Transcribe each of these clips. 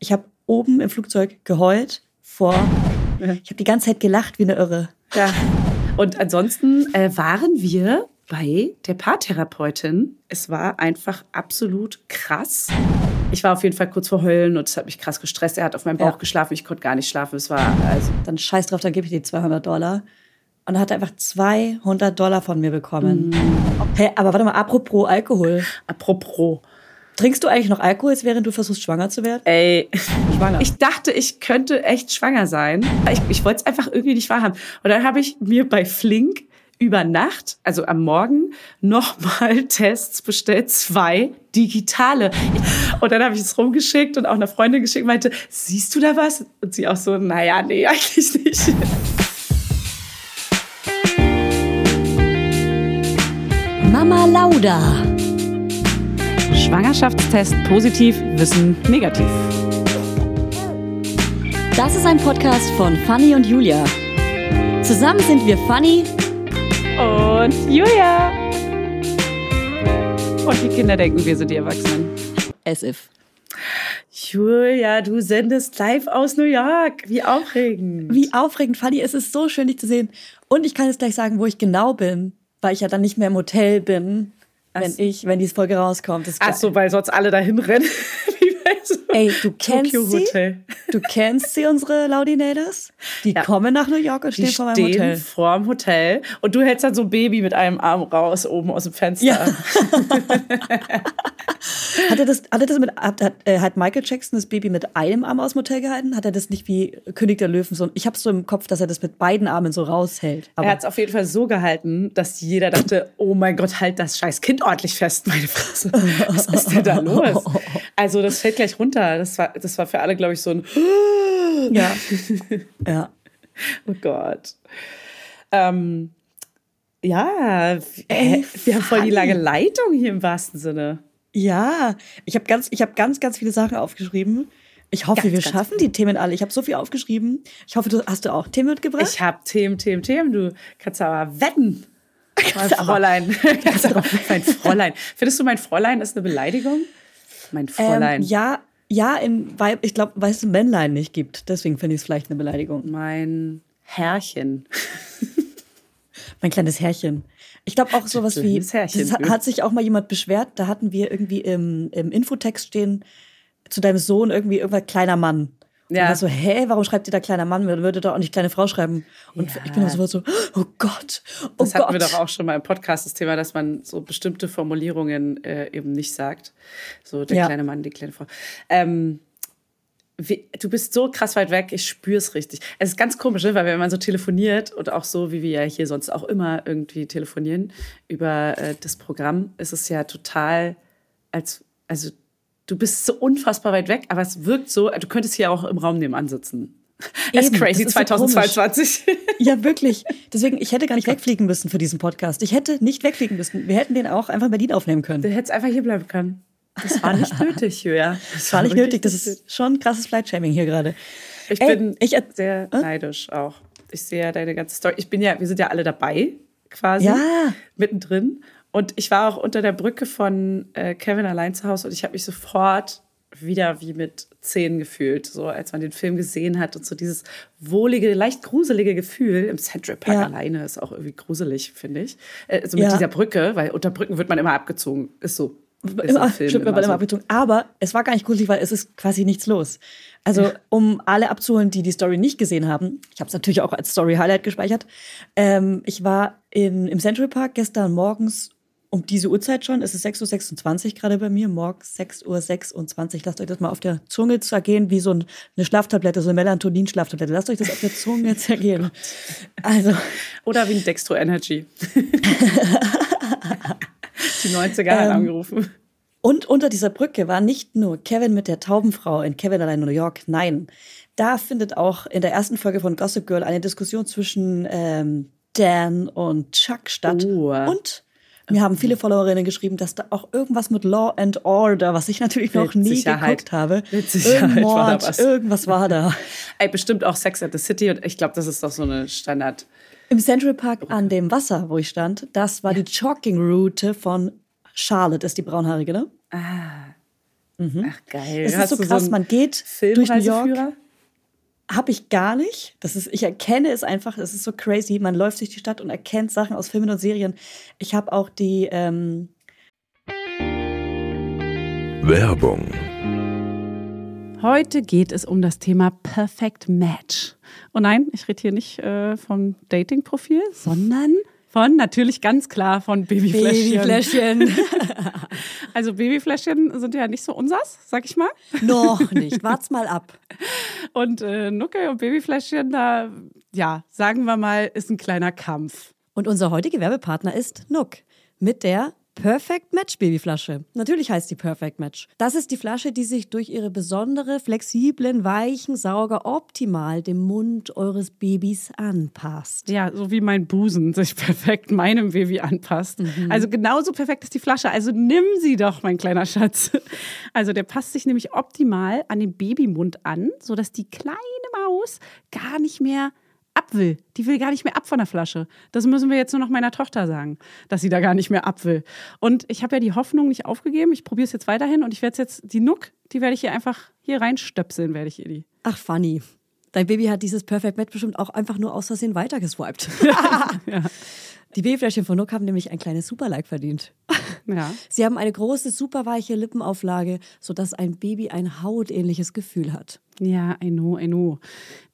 Ich habe oben im Flugzeug geheult vor. Ich habe die ganze Zeit gelacht wie eine Irre. Ja. Und ansonsten äh, waren wir bei der Paartherapeutin. Es war einfach absolut krass. Ich war auf jeden Fall kurz vor Heulen und es hat mich krass gestresst. Er hat auf meinem Bauch Ja. geschlafen, ich konnte gar nicht schlafen. Es war also Dann scheiß drauf, dann gebe ich dir 200 Dollar. Und er hat einfach 200 Dollar von mir bekommen. Hey, aber warte mal, apropos Alkohol. apropos. Trinkst du eigentlich noch Alkohol, jetzt während du versuchst, schwanger zu werden? Ey, Schwanger. ich dachte, ich könnte echt schwanger sein. Ich, ich wollte es einfach irgendwie nicht wahrhaben. Und dann habe ich mir bei Flink über Nacht, also am Morgen, nochmal Tests bestellt, zwei digitale. Und dann habe ich es rumgeschickt und auch einer Freundin geschickt, meinte, siehst du da was? Und sie auch so, naja, nee, eigentlich nicht. Mama Lauda. Schwangerschaftstest positiv, Wissen negativ. Das ist ein Podcast von Fanny und Julia. Zusammen sind wir Fanny. Und Julia. Und die Kinder denken, wir sind die Erwachsenen. As if. Julia, du sendest live aus New York. Wie aufregend. Wie aufregend, Fanny. Es ist so schön, dich zu sehen. Und ich kann jetzt gleich sagen, wo ich genau bin, weil ich ja dann nicht mehr im Hotel bin, wenn ich, wenn diese Folge rauskommt. Ach so, weil sonst alle dahin rennen. Ey, du kennst Tokyo sie? Hotel. Du kennst sie, unsere Laudinators? Die kommen nach New York und Die stehen vor meinem stehen Hotel. vorm Hotel und du hältst dann so ein Baby mit einem Arm raus oben aus dem Fenster. Ja. Hat er das, hat er das mit, hat, hat, äh, hat Michael Jackson das Baby mit einem Arm aus dem Hotel gehalten? Hat er das nicht wie König der Löwen so? Ich habe so im Kopf, dass er das mit beiden Armen so raushält. Aber Er hat es auf jeden Fall so gehalten, dass jeder dachte, oh mein Gott, halt das scheiß Kind ordentlich fest, meine Fresse. Was ist denn da los? Also das fällt gleich runter. Das war, das war für alle, glaube ich, so ein ja. ja. Oh Gott. Ähm, ja, Ey, wir haben voll die lange Leitung hier im wahrsten Sinne. Ja, ich habe ganz, ich habe ganz, ganz viele Sachen aufgeschrieben. Ich hoffe, Ganz, wir schaffen die Themen alle. Ich habe so viel aufgeschrieben. Ich hoffe, du hast du auch Themen mitgebracht. Ich habe Themen, Themen, Themen. Du kannst aber wetten. Mein Fräulein. Kannst aber- mein Fräulein. Findest du, mein Fräulein ist eine Beleidigung? Mein Fräulein. ähm, ja, ja, in, weil ich glaube, weil es ein Männlein nicht gibt. Deswegen finde ich es vielleicht eine Beleidigung. Mein Herrchen. Mein kleines Herrchen. Ich glaube auch sowas wie, Herrchen, das hat, hat sich auch mal jemand beschwert, da hatten wir irgendwie im, im Infotext stehen, zu deinem Sohn irgendwie irgendwas kleiner Mann. Ja. Und war so, hä, warum schreibt ihr da kleiner Mann? Man würde doch auch nicht kleine Frau schreiben. Und Ja. ich bin immer so, oh Gott, oh Das Gott. hatten wir doch auch schon mal im Podcast, das Thema, dass man so bestimmte Formulierungen äh, eben nicht sagt. So der Ja. kleine Mann, die kleine Frau. Ähm, wie, du bist so krass weit weg, ich spüre es richtig. Es ist ganz komisch, ne? weil wenn man so telefoniert und auch so, wie wir ja hier sonst auch immer irgendwie telefonieren über äh, das Programm, ist es ja total als, also du bist so unfassbar weit weg, aber es wirkt so, du könntest hier auch im Raum nebenan sitzen. Es ist Eben, crazy das ist so 2022. Ja, wirklich. Deswegen, ich hätte gar nicht wegfliegen müssen für diesen Podcast. Ich hätte nicht wegfliegen müssen. Wir hätten den auch einfach in Berlin aufnehmen können. Du hättest einfach hier bleiben können. Das war nicht nötig, Julia. Das war nicht nötig. Das ist schon krasses Flight-Shaming hier gerade. Ich Ey, bin ich sehr neidisch auch. Ich sehe ja deine ganze Story. Ich bin ja, wir sind ja alle dabei, quasi. Ja. Mittendrin. Und ich war auch unter der Brücke von äh, Kevin allein zu Hause und ich habe mich sofort wieder wie mit zehn gefühlt, so als man den Film gesehen hat und so dieses wohlige, leicht gruselige Gefühl im Central Park Ja. alleine ist auch irgendwie gruselig, finde ich. Äh, Also mit Ja. dieser Brücke, weil unter Brücken wird man immer abgezogen. Ist so. Ist im Immer, Film stimmt, immer so. abgezogen. Aber es war gar nicht gruselig, weil es ist quasi nichts los. Also, um alle abzuholen, die die Story nicht gesehen haben, ich habe es natürlich auch als Story-Highlight gespeichert. Ähm, ich war in, im Central Park gestern morgens um diese Uhrzeit schon. Es ist 6.26 Uhr gerade bei mir, morgens 6.26 Uhr. Lasst euch das mal auf der Zunge zergehen, wie so ein- eine Schlaftablette, so eine Melatonin-Schlaftablette. Lasst euch das auf der Zunge zergehen. Also, Oder wie ein Dextro Energy. Die 90er Ähm, haben angerufen. Und unter dieser Brücke war nicht nur Kevin mit der Taubenfrau in Kevin allein in New York. Nein, da findet auch in der ersten Folge von Gossip Girl eine Diskussion zwischen ähm, Dan und Chuck statt. Oh. Und mir haben viele Followerinnen geschrieben, dass da auch irgendwas mit Law and Order, was ich natürlich noch nie Sicherheit. geguckt habe. Mit Sicherheit Irgend war da Mord, was. irgendwas war da. Ey, bestimmt auch Sex at the City und ich glaube, das ist doch so eine Standard. Im Central Park an dem Wasser, wo ich stand, das war die Jogging-Route von Charlotte, ist die braunhaarige, ne? Ach geil. Es ist Hast so krass, einen man geht durch New York. Habe ich gar nicht. Das ist, ich erkenne es einfach. Es ist so crazy. Man läuft durch die Stadt und erkennt Sachen aus Filmen und Serien. Ich habe auch die. Ähm, Werbung. Heute geht es um das Thema Perfect Match. Und nein, ich rede hier nicht äh, vom Dating-Profil, sondern von natürlich ganz klar von Babyfläschchen. Babyfläschchen. Also Babyfläschchen sind ja nicht so unsers, sag ich mal. Noch nicht. Wart's mal ab. Und äh, Nucke und Babyfläschchen, da, ja, sagen wir mal, ist ein kleiner Kampf. Und unser heutiger Werbepartner ist Nook mit der Perfect Match Babyflasche. Natürlich heißt die Perfect Match. Das ist die Flasche, die sich durch ihre besondere, flexiblen, weichen Sauger optimal dem Mund eures Babys anpasst. Ja, so wie mein Busen sich perfekt meinem Baby anpasst. Also genauso perfekt ist die Flasche. Also nimm sie doch, mein kleiner Schatz. Also der passt sich nämlich optimal an den Babymund an, sodass die kleine Maus gar nicht mehr ab will. Die will gar nicht mehr ab von der Flasche. Das müssen wir jetzt nur noch meiner Tochter sagen, dass sie da gar nicht mehr ab will. Und ich habe ja die Hoffnung nicht aufgegeben. Ich probiere es jetzt weiterhin und ich werde jetzt die Nuck, die werde ich hier einfach hier reinstöpseln, werde ich ihr die. Ach, funny. Dein Baby hat dieses Perfect Match bestimmt auch einfach nur aus Versehen weitergeswiped. Die Babyfläschchen von Nook haben nämlich ein kleines Super-Like verdient. Ja. Sie haben eine große, superweiche Lippenauflage, sodass ein Baby ein hautähnliches Gefühl hat. Ja, I know, I know.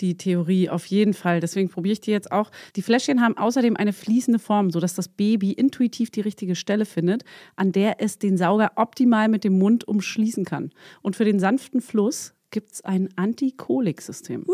Die Theorie auf jeden Fall. Deswegen probiere ich die jetzt auch. Die Fläschchen haben außerdem eine fließende Form, sodass das Baby intuitiv die richtige Stelle findet, an der es den Sauger optimal mit dem Mund umschließen kann. Und für den sanften Fluss gibt es ein Antikolik-System.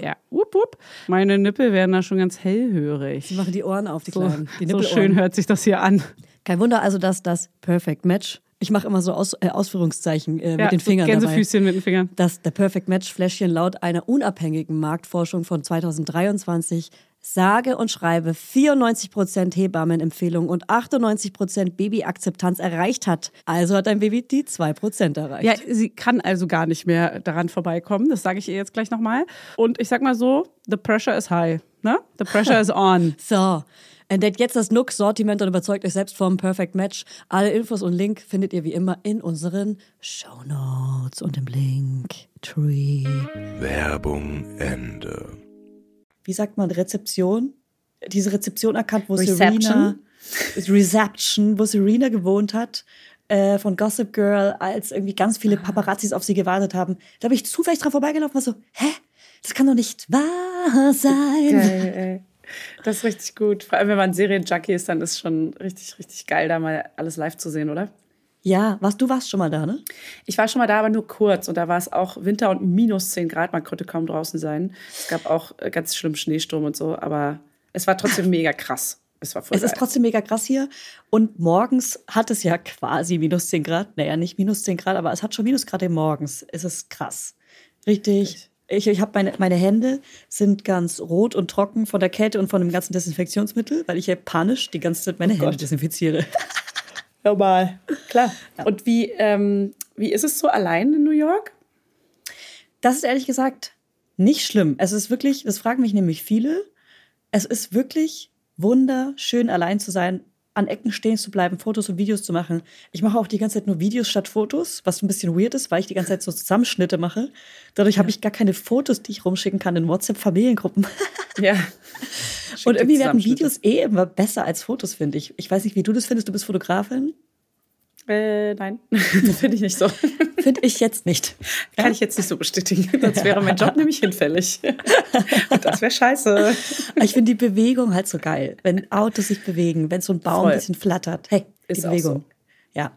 Ja, wupp, wupp. Meine Nippel werden da schon ganz hellhörig. Sie machen die Ohren auf, die So, Kleinen. Die so schön hört sich das hier an. Kein Wunder also, dass das Perfect Match, ich mache immer so Aus, äh, Ausführungszeichen äh, Ja, mit den Fingern dabei, Gänsefüßchen mit den Fingern. dass der Perfect Match Fläschchen laut einer unabhängigen Marktforschung von 2023 sage und schreibe 94% Hebammenempfehlung und 98% Babyakzeptanz erreicht hat. Also hat dein Baby die 2% erreicht. Ja, sie kann also gar nicht mehr daran vorbeikommen. Das sage ich ihr jetzt gleich nochmal. Und ich sag mal so, the pressure is high. Ne? The pressure is on. So, entdeckt jetzt das Nook-Sortiment und überzeugt euch selbst vom Perfect Match. Alle Infos und Link findet ihr wie immer in unseren Show Notes und im Link Tree. Werbung Ende. Wie sagt man Rezeption? Diese Rezeption erkannt, wo Reception? Serena Reception, wo Serena gewohnt hat. Äh, von Gossip Girl, als irgendwie ganz viele Paparazzis auf sie gewartet haben. Da bin ich zufällig dran vorbeigelaufen und war so, hä? Das kann doch nicht wahr sein. Geil, ey. Das ist richtig gut. Vor allem, wenn man Serienjunkie ist, dann ist schon richtig, richtig geil, da mal alles live zu sehen, oder? Ja, was, du warst schon mal da, ne? Ich war schon mal da, aber nur kurz. Und da war es auch Winter und minus 10 Grad. Man konnte kaum draußen sein. Es gab auch äh, ganz schlimm Schneesturm und so. Aber es war trotzdem mega krass. Es war voll Es ist trotzdem mega krass hier. Und morgens hat es ja quasi minus 10 Grad. Naja, nicht minus 10 Grad, aber es hat schon Minusgrade morgens. Es ist krass. Richtig. Ich, ich habe meine, meine Hände sind ganz rot und trocken von der Kälte und von dem ganzen Desinfektionsmittel, weil ich ja panisch die ganze Zeit meine Hände Gott. desinfiziere. Normal. Klar. Und wie, ähm, wie ist es so allein in New York? Das ist ehrlich gesagt nicht schlimm. Es ist wirklich, das fragen mich nämlich viele. Es ist wirklich wunderschön, allein zu sein, an Ecken stehen zu bleiben, Fotos und Videos zu machen. Ich mache auch die ganze Zeit nur Videos statt Fotos, was ein bisschen weird ist, weil ich die ganze Zeit so Zusammenschnitte mache. Dadurch habe ich gar keine Fotos, die ich rumschicken kann in WhatsApp-Familiengruppen. Ja. Und irgendwie werden Videos eh immer besser als Fotos, finde ich. Ich weiß nicht, wie du das findest. Du bist Fotografin. Äh, nein, finde ich nicht so. Finde ich jetzt nicht. Kann ich jetzt nicht so bestätigen. Sonst wäre mein Job nämlich hinfällig. Und das wäre scheiße. Ich finde die Bewegung halt so geil. Wenn Autos sich bewegen, wenn so ein Baum Voll. ein bisschen flattert. Hey, die Ist Bewegung. so. Ja.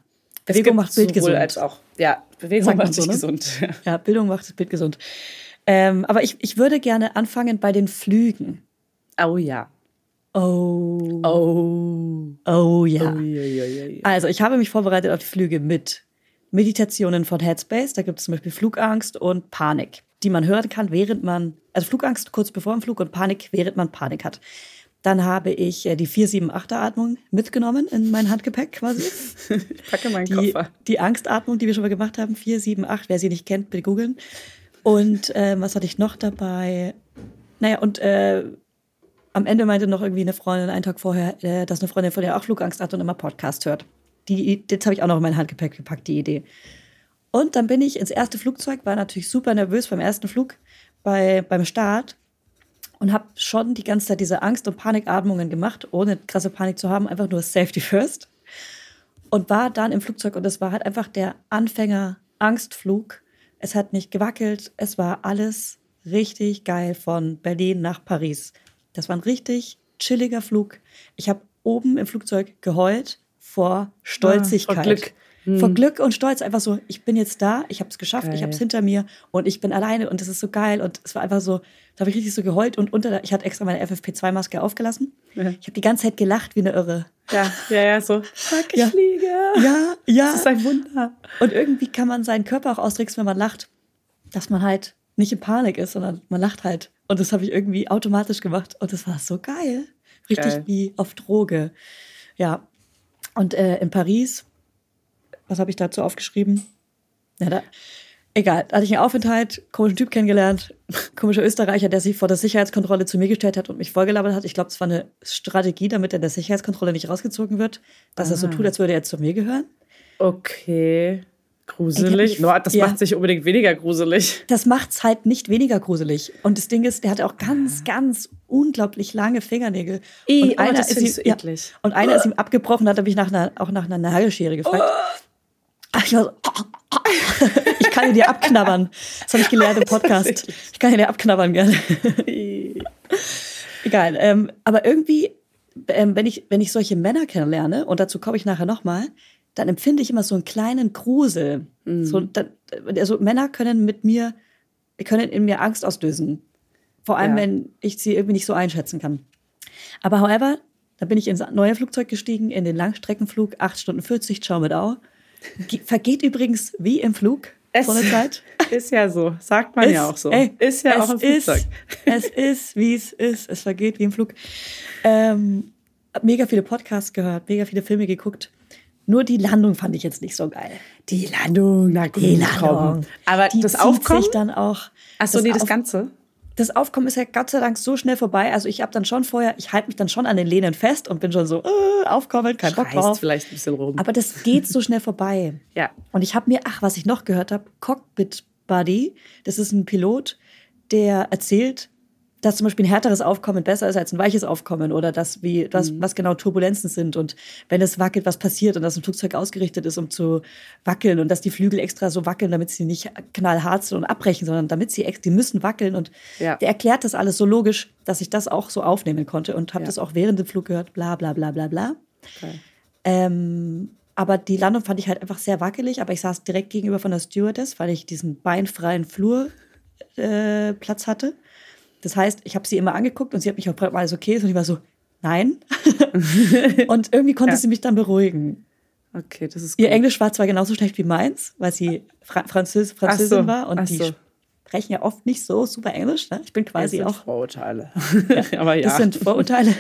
Es Bewegung macht Bild gesund. als auch. Ja, Bewegung Sagt macht so, dich ne? gesund. Ja, Bildung macht das Bild gesund. Ähm, aber ich, ich würde gerne anfangen bei den Flügen. Oh ja. Oh. Oh. Oh ja. Uiuiui. Also, ich habe mich vorbereitet auf die Flüge mit Meditationen von Headspace. Da gibt es zum Beispiel Flugangst und Panik, die man hören kann, während man, also Flugangst kurz bevor dem Flug und Panik, während man Panik hat. Dann habe ich äh, die 4-7-8er-Atmung mitgenommen in mein Handgepäck quasi. Ich packe meinen Die, Koffer. die Angstatmung, die wir schon mal gemacht haben, 4, 7, 8, wer sie nicht kennt, bitte googeln. Und ähm, was hatte ich noch dabei? Naja, und äh, am Ende meinte noch irgendwie eine Freundin einen Tag vorher, äh, dass eine Freundin von der auch Flugangst hat und immer Podcast hört. Die, das habe ich auch noch in mein Handgepäck gepackt, die Idee. Und dann bin ich ins erste Flugzeug, war natürlich super nervös beim ersten Flug, bei, beim Start und habe schon die ganze Zeit diese Angst- und Panikatmungen gemacht, ohne krasse Panik zu haben, einfach nur Safety First. Und war dann im Flugzeug und es war halt einfach der Anfänger-Angstflug. Es hat nicht gewackelt, es war alles richtig geil von Berlin nach Paris. Das war ein richtig chilliger Flug. Ich habe oben im Flugzeug geheult vor Stolzigkeit. Ah, vor Glück. Vor Glück und Stolz. Einfach so, ich bin jetzt da, ich habe es geschafft, ich Geil. habe es hinter mir und ich bin alleine und es ist so geil. Und es war einfach so, da habe ich richtig so geheult und unter ich hatte extra meine FFP2-Maske aufgelassen. Ja. Ich habe die ganze Zeit gelacht wie eine Irre. Ja, ja, ja, so. Fuck, ich Ja. fliege. Ja, ja. Das ist ein Wunder. Und irgendwie kann man seinen Körper auch austricksen, wenn man lacht, dass man halt nicht in Panik ist, sondern man lacht halt. Und das habe ich irgendwie automatisch gemacht. Und das war so geil. Richtig Geil. wie auf Droge. Ja. Und äh, in Paris, was habe ich dazu aufgeschrieben? Ja, da, egal, da hatte ich einen Aufenthalt, komischen Typ kennengelernt, komischer Österreicher, der sich vor der Sicherheitskontrolle zu mir gestellt hat und mich vollgelabert hat. Ich glaube, es war eine Strategie, damit er in der Sicherheitskontrolle nicht rausgezogen wird, dass er so tut, als würde er zu mir gehören. Okay. Gruselig. No, das ja. macht sich unbedingt weniger gruselig. das macht's halt nicht weniger gruselig. Und das Ding ist, der hatte auch ganz, ganz unglaublich lange Fingernägel. Ih, und oh, das ist ihm- so ja, und einer ist ihm abgebrochen, hat er mich nach einer, auch nach einer Nagelschere gefragt. Ach, Ich, war so, ich kann ihn dir abknabbern. Das habe ich gelernt im Podcast. Ich kann ihn dir abknabbern gerne. Egal. Ähm, aber irgendwie, ähm, wenn, ich, wenn ich solche Männer kennenlerne, und dazu komme ich nachher nochmal, dann empfinde ich immer so einen kleinen Grusel. So, dann, also Männer können mit mir, können in mir Angst auslösen. Vor allem, Ja. wenn ich sie irgendwie nicht so einschätzen kann. Aber however, da bin ich ins neue Flugzeug gestiegen, in den Langstreckenflug, 8 Stunden 40, Ciao mit Au. Ge- Vergeht übrigens wie im Flug Es- vor der Zeit. Ist ja so. Sagt man ja Es- auch so. ey, ist ja auch im Flugzeug. Ist, es ist, wie es ist. Es vergeht wie im Flug. Ähm, mega viele Podcasts gehört, mega viele Filme geguckt. Nur die Landung fand ich jetzt nicht so geil. Die Landung, na gut, Die. Landung. Aber die das Aufkommen? sich dann auch. Ach so, nee, das Auf- Ganze. das Aufkommen ist ja Gott sei Dank so schnell vorbei. Also ich habe dann schon vorher, ich halte mich dann schon an den Lehnen fest und bin schon so, äh, aufkommen, kein Bock drauf. vielleicht ein bisschen rum. Aber das geht so schnell vorbei. Ja. Und ich habe mir, ach, was ich noch gehört habe, Cockpit Buddy, das ist ein Pilot, der erzählt, dass zum Beispiel ein härteres Aufkommen besser ist als ein weiches Aufkommen oder dass wie, was, Mhm. was genau Turbulenzen sind und wenn es wackelt, was passiert und dass ein Flugzeug ausgerichtet ist, um zu wackeln und dass die Flügel extra so wackeln, damit sie nicht knallhart sind und abbrechen, sondern damit sie, die müssen wackeln und Ja. der erklärt das alles so logisch, dass ich das auch so aufnehmen konnte und habe Ja. das auch während dem Flug gehört, bla bla bla bla bla. Okay. Ähm, aber die Landung fand ich halt einfach sehr wackelig, aber ich saß direkt gegenüber von der Stewardess, weil ich diesen beinfreien Flurplatz äh, Platz hatte. Das heißt, ich habe sie immer angeguckt und sie hat mich auch ob alles okay ist und ich war so, nein. und irgendwie konnte Ja. sie mich dann beruhigen. Okay, das ist Ihr gut. Englisch war zwar genauso schlecht wie meins, weil sie Fra Französ Französin so, war und die so. sprechen ja oft nicht so super Englisch. Ne? Ich bin Das quasi sind auch Vorurteile. Aber ja, das sind Vorurteile.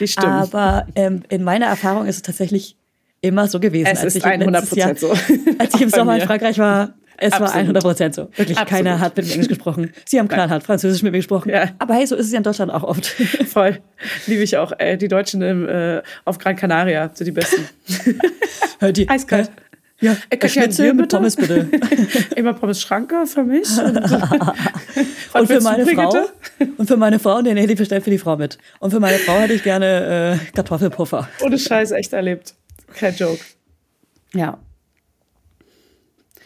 die stimmen. Aber ähm, in meiner Erfahrung ist es tatsächlich immer so gewesen. es als ist ich im 100 letztes Jahr- Prozent so. Als ich im Auch Sommer in. Frankreich war, es war Absolut. 100 Prozent so. Wirklich, Absolut. keiner hat mit mir Englisch gesprochen. Sie haben knallhart Französisch mit mir gesprochen. Ja. Aber hey, so ist es ja in Deutschland auch oft. Voll. Liebe ich auch. Ey, die Deutschen im, äh, auf Gran Canaria sind die Besten. Hört die, Eiskalt. Hä? Ja, Äh, äh, Schnitzel mit bitte? Pommes bitte. Immer Pommes Schranke für mich. Und, Und für meine Frau. Brigitte? Und für meine Frau, nee, nee, die bestellt für die Frau mit. Und für meine Frau hätte ich gerne äh, Kartoffelpuffer. Ohne Scheiß echt erlebt. Kein Joke. Ja.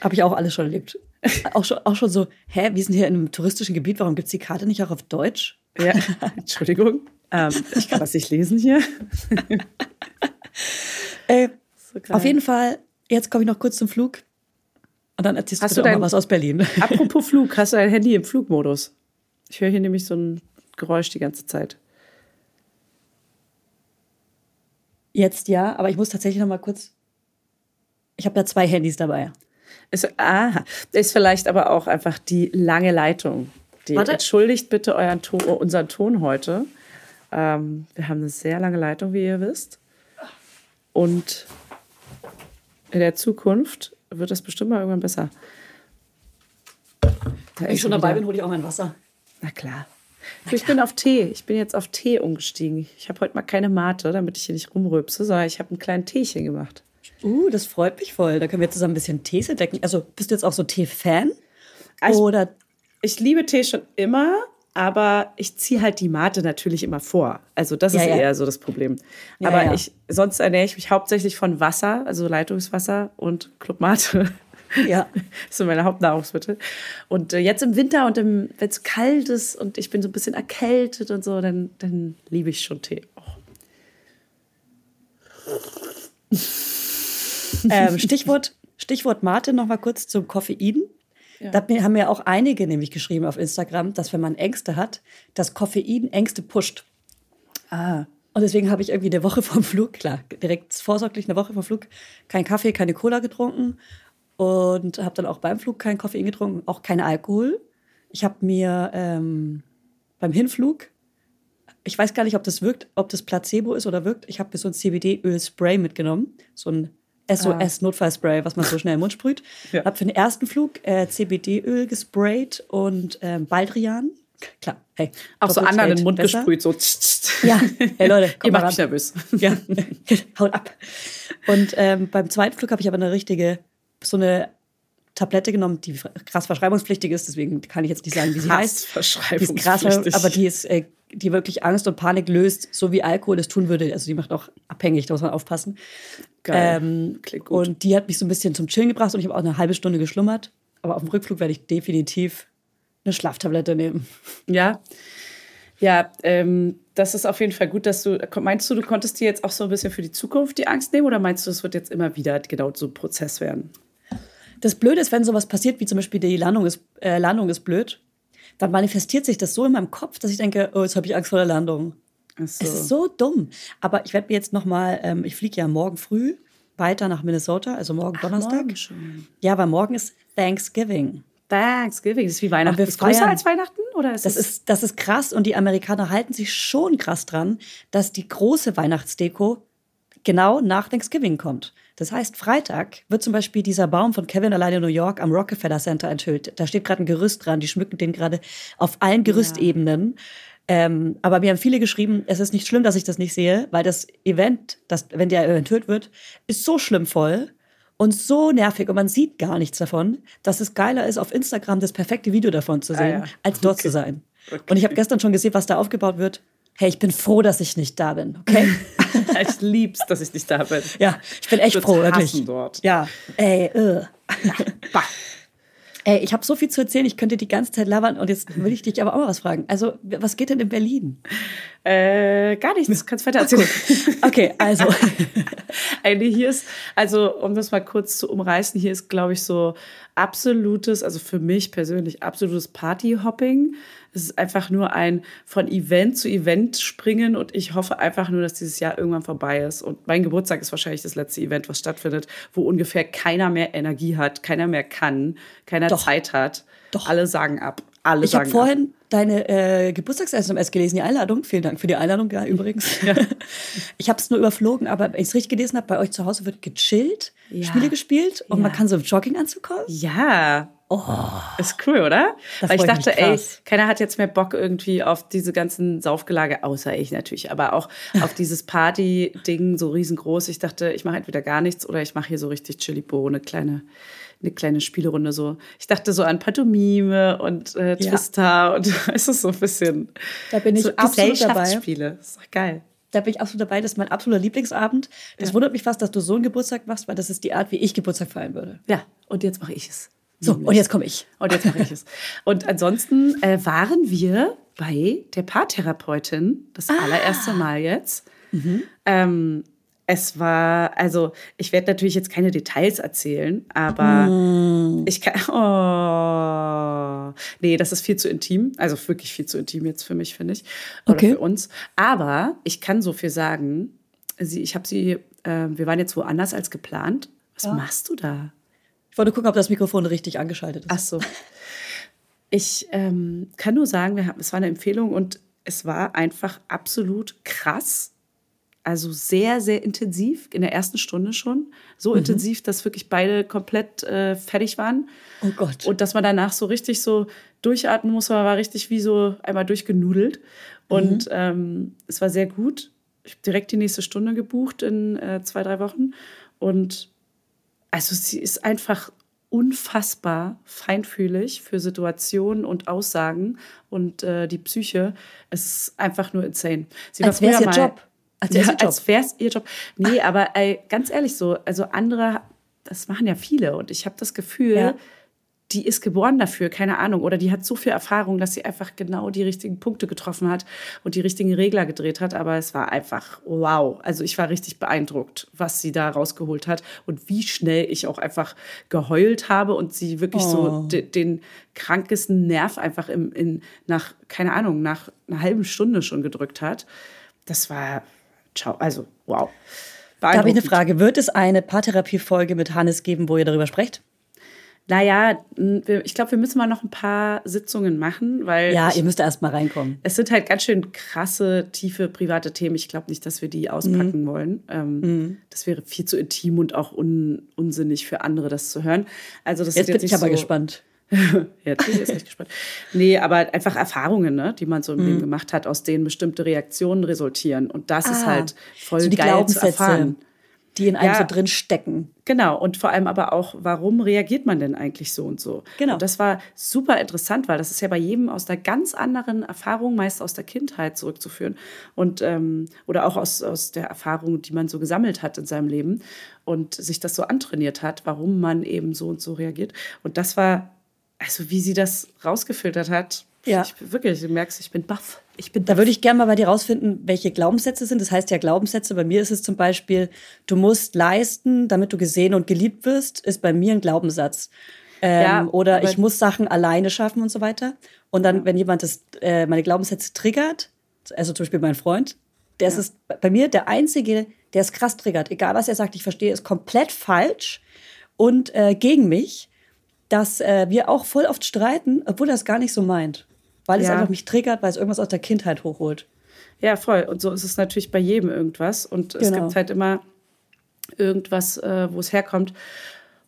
Habe ich auch alles schon erlebt. Auch schon, auch schon so, hä, wir sind hier in einem touristischen Gebiet, warum gibt es die Karte nicht auch auf Deutsch? Ja, Entschuldigung. Ähm, ich kann das nicht lesen hier. Äh, So auf jeden Fall, jetzt komme ich noch kurz zum Flug. Und dann erzählst Hast du du dein- mal was aus Berlin. Apropos Flug, hast du dein Handy im Flugmodus? Ich höre hier nämlich so ein Geräusch die ganze Zeit. Jetzt ja, aber ich muss tatsächlich noch mal kurz. Ich habe da zwei Handys dabei. Ist, ah, ist vielleicht aber auch einfach die lange Leitung. Die, Warte. entschuldigt bitte euren Ton, unseren Ton heute. Ähm, wir haben eine sehr lange Leitung, wie ihr wisst. Und in der Zukunft wird das bestimmt mal irgendwann besser. Da Wenn ich schon dabei wieder. bin, hole ich auch mein Wasser. Na klar. Du, ich bin auf Tee. Ich bin jetzt auf Tee umgestiegen. Ich habe heute mal keine Mate, damit ich hier nicht rumrülpse, sondern ich habe einen kleinen Teechen gemacht. Uh, das freut mich voll. Da können wir zusammen ein bisschen Tees entdecken. Also bist du jetzt auch so Tee-Fan? Also, Oder Ich liebe Tee schon immer, aber ich ziehe halt die Mate natürlich immer vor. Also das Ja, ist ja. eher so das Problem. Ja, aber ich sonst ernähre ich mich hauptsächlich von Wasser, also Leitungswasser und Club Mate. ja. Das sind meine Hauptnahrungsmittel. Und äh, jetzt im Winter und wenn es kalt ist und ich bin so ein bisschen erkältet und so, dann, dann liebe ich schon Tee. Oh. Ähm, Stichwort, Stichwort Mate noch mal kurz zum Koffein. Da hat mir- haben mir auch einige nämlich geschrieben auf Instagram, dass wenn man Ängste hat, dass Koffein Ängste pusht. Ah. Und deswegen habe ich irgendwie eine Woche vom Flug, klar, direkt vorsorglich eine Woche vom Flug, kein Kaffee, keine Cola getrunken und habe dann auch beim Flug kein Koffein getrunken, auch kein Alkohol. Ich habe mir ähm, beim Hinflug, ich weiß gar nicht, ob das wirkt, ob das Placebo ist oder wirkt, ich habe mir so ein CBD-Öl-Spray mitgenommen, so ein SOS-Notfallspray, was man so schnell im Mund sprüht. Ja. Habe für den ersten Flug äh, CBD-Öl gesprayt und ähm, Baldrian. Klar, hey. Auch so anderen in den Mund besser. gesprüht, so. tsch, tsch. Ja, hey Leute, Ihr kommt mal macht mich nervös. Ja, haut ab. Und ähm, beim zweiten Flug habe ich aber eine richtige, so eine Tablette genommen, die krass verschreibungspflichtig ist. Deswegen kann ich jetzt nicht sagen, wie sie Krass heißt. Die ist krass, aber die ist, äh, die wirklich Angst und Panik löst, so wie Alkohol es tun würde. Also die macht auch abhängig, da muss man aufpassen. Geil. Ähm, Klingt gut. Und die hat mich so ein bisschen zum Chillen gebracht und ich habe auch eine halbe Stunde geschlummert. Aber auf dem Rückflug werde ich definitiv eine Schlaftablette nehmen. Ja. Ja, ähm, das ist auf jeden Fall gut, dass du. Meinst du, du konntest dir jetzt auch so ein bisschen für die Zukunft die Angst nehmen oder meinst du, es wird jetzt immer wieder genau so ein Prozess werden? Das Blöde ist, wenn sowas passiert, wie zum Beispiel die Landung ist, äh, Landung ist blöd, dann manifestiert sich das so in meinem Kopf, dass ich denke, oh, jetzt habe ich Angst vor der Landung. Ach so. Es ist so dumm. Aber ich werde mir jetzt noch mal, ähm, ich fliege ja morgen früh weiter nach Minnesota, also morgen Donnerstag. morgen schon. Ja, weil morgen ist Thanksgiving. Thanksgiving, das ist wie Weihnachten. Ist größer als Weihnachten? Oder ist Das ist, das ist krass und die Amerikaner halten sich schon krass dran, dass die große Weihnachtsdeko genau nach Thanksgiving kommt. Das heißt, Freitag wird zum Beispiel dieser Baum von Kevin alleine in New York am Rockefeller Center enthüllt. Da steht gerade ein Gerüst dran, die schmücken den gerade auf allen Gerüstebenen. Ähm, aber mir haben viele geschrieben, es ist nicht schlimm, dass ich das nicht sehe, weil das Event, das, wenn der enthüllt wird, ist so schlimm voll und so nervig und man sieht gar nichts davon, dass es geiler ist, auf Instagram das perfekte Video davon zu sehen, ja. als dort zu sein. Und ich habe gestern schon gesehen, was da aufgebaut wird. Hey, ich bin froh, dass ich nicht da bin, okay? ich lieb's, dass ich nicht da bin. ja, ich bin echt würd's froh, wirklich. dort. Ja, ey, äh. Bah. ey, ich habe so viel zu erzählen, ich könnte die ganze Zeit labern und jetzt will ich dich aber auch mal was fragen. Also, was geht denn in Berlin? Äh, gar nichts. Kannst weiter erzählen. Okay, also, Eigentlich hier ist, also um das mal kurz zu umreißen, hier ist, glaube ich, so absolutes, also für mich persönlich absolutes Partyhopping. Es ist einfach nur ein von Event zu Event springen und ich hoffe einfach nur, dass dieses Jahr irgendwann vorbei ist. Und mein Geburtstag ist wahrscheinlich das letzte Event, was stattfindet, wo ungefähr keiner mehr Energie hat, keiner mehr kann, keiner Doch. Zeit hat. Doch. Alle sagen ab. Alle ich habe vorhin deine äh, Geburtstags-SMS gelesen, die Einladung. Vielen Dank für die Einladung, ja, übrigens. Ich habe es nur überflogen, aber wenn ich es richtig gelesen habe, bei euch zu Hause wird gechillt, Ja. Spiele gespielt und man Ja. kann so im Jogginganzug kommen. ab. Ja. Ist cool, oder? Da Weil ich dachte, ey, keiner hat jetzt mehr Bock irgendwie auf diese ganzen Saufgelage, außer ich natürlich, aber auch auf dieses Party-Ding so riesengroß. Ich dachte, ich mache entweder gar nichts oder ich mache hier so richtig Chili-Bo, eine kleine, eine kleine Spielerunde so. Ich dachte so an Pantomime und äh, Ja. Twister und es ist so ein bisschen Da bin ich so absolut dabei. Gesellschaftsspiele. Das ist doch geil. Da bin ich absolut dabei. Das ist mein absoluter Lieblingsabend. Das wundert mich fast, dass du so einen Geburtstag machst, weil das ist die Art, wie ich Geburtstag feiern würde. Ja, und jetzt mache ich es. So, und jetzt komme ich. Und jetzt mache ich es. Und ansonsten äh, waren wir bei der Paartherapeutin das Ah. allererste Mal jetzt. Mhm. Ähm, es war, also ich werde natürlich jetzt keine Details erzählen, aber Mm. ich kann. Oh, nee, das ist viel zu intim. Also wirklich viel zu intim jetzt für mich, finde ich. Oder Okay. für uns. Aber ich kann so viel sagen. Sie, ich habe sie, äh, wir waren jetzt woanders als geplant. Was machst du da? Ich wollte gucken, ob das Mikrofon richtig angeschaltet ist. Ach so. Ich ähm, kann nur sagen, wir haben, es war eine Empfehlung und es war einfach absolut krass. Also sehr, sehr intensiv, in der ersten Stunde schon. So intensiv, dass wirklich beide komplett äh, fertig waren. Oh Gott. Und dass man danach so richtig so durchatmen muss, man war richtig wie so einmal durchgenudelt. Und ähm, es war sehr gut. Ich habe direkt die nächste Stunde gebucht in äh, zwei, drei Wochen. Und also sie ist einfach unfassbar feinfühlig für Situationen und Aussagen und äh, die Psyche. Es ist einfach nur insane. Sie Als wär's ihr Job. Als ja, ihr Job. als wär's ihr Job. Nee, aber ey, ganz ehrlich so, also andere, das machen ja viele und ich habe das Gefühl, Ja. Die ist geboren dafür, keine Ahnung, oder die hat so viel Erfahrung, dass sie einfach genau die richtigen Punkte getroffen hat und die richtigen Regler gedreht hat. Aber es war einfach wow. Also ich war richtig beeindruckt, was sie da rausgeholt hat und wie schnell ich auch einfach geheult habe und sie wirklich so Oh. de, den krankesten Nerv einfach im, in, nach, keine Ahnung, nach einer halben Stunde schon gedrückt hat. Das war, ciao, also wow. Da habe ich eine. Frage. Wird es eine Paartherapie-Folge mit Hannes geben, wo ihr darüber sprecht? Naja, ich glaube, wir müssen mal noch ein paar Sitzungen machen, weil Ja, ich, ihr müsst erst mal reinkommen. es sind halt ganz schön krasse, tiefe, private Themen. Ich glaube nicht, dass wir die auspacken Mhm. wollen. Ähm, Das wäre viel zu intim und auch un, unsinnig für andere, das zu hören. Also das Jetzt ist bin jetzt ich aber so, gespannt. Jetzt bin ich jetzt echt gespannt. Nee, aber einfach Erfahrungen, ne, die man so im Mhm. Leben gemacht hat, aus denen bestimmte Reaktionen resultieren. Und das ist Ah, halt voll so die geil zu erfahren. Die in einem Ja. so drin stecken. Genau, und vor allem aber auch, warum reagiert man denn eigentlich so und so? Genau. Und das war super interessant, weil das ist ja bei jedem aus einer ganz anderen Erfahrung, meist aus der Kindheit zurückzuführen. Und ähm, oder auch aus, aus der Erfahrung, die man so gesammelt hat in seinem Leben und sich das so antrainiert hat, warum man eben so und so reagiert. Und das war, also wie sie das rausgefiltert hat, Ja. ich wirklich, du merkst, ich bin baff. Ich bin Da würde ich gerne mal bei dir rausfinden, welche Glaubenssätze sind. Das heißt ja Glaubenssätze. Bei mir ist es zum Beispiel, du musst leisten, damit du gesehen und geliebt wirst, ist bei mir ein Glaubenssatz. Ähm, Ja, oder ich muss Sachen alleine schaffen und so weiter. Und dann, wenn jemand das, äh, meine Glaubenssätze triggert, also zum Beispiel mein Freund, der ist es bei mir der Einzige, der es krass triggert. Egal, was er sagt, ich verstehe, ist komplett falsch und äh, gegen mich, dass äh, wir auch voll oft streiten, obwohl er es gar nicht so meint. Weil es Ja. einfach mich triggert, weil es irgendwas aus der Kindheit hochholt. Ja, voll. Und so ist es natürlich bei jedem irgendwas. Und es Genau. gibt halt immer irgendwas, äh, wo es herkommt.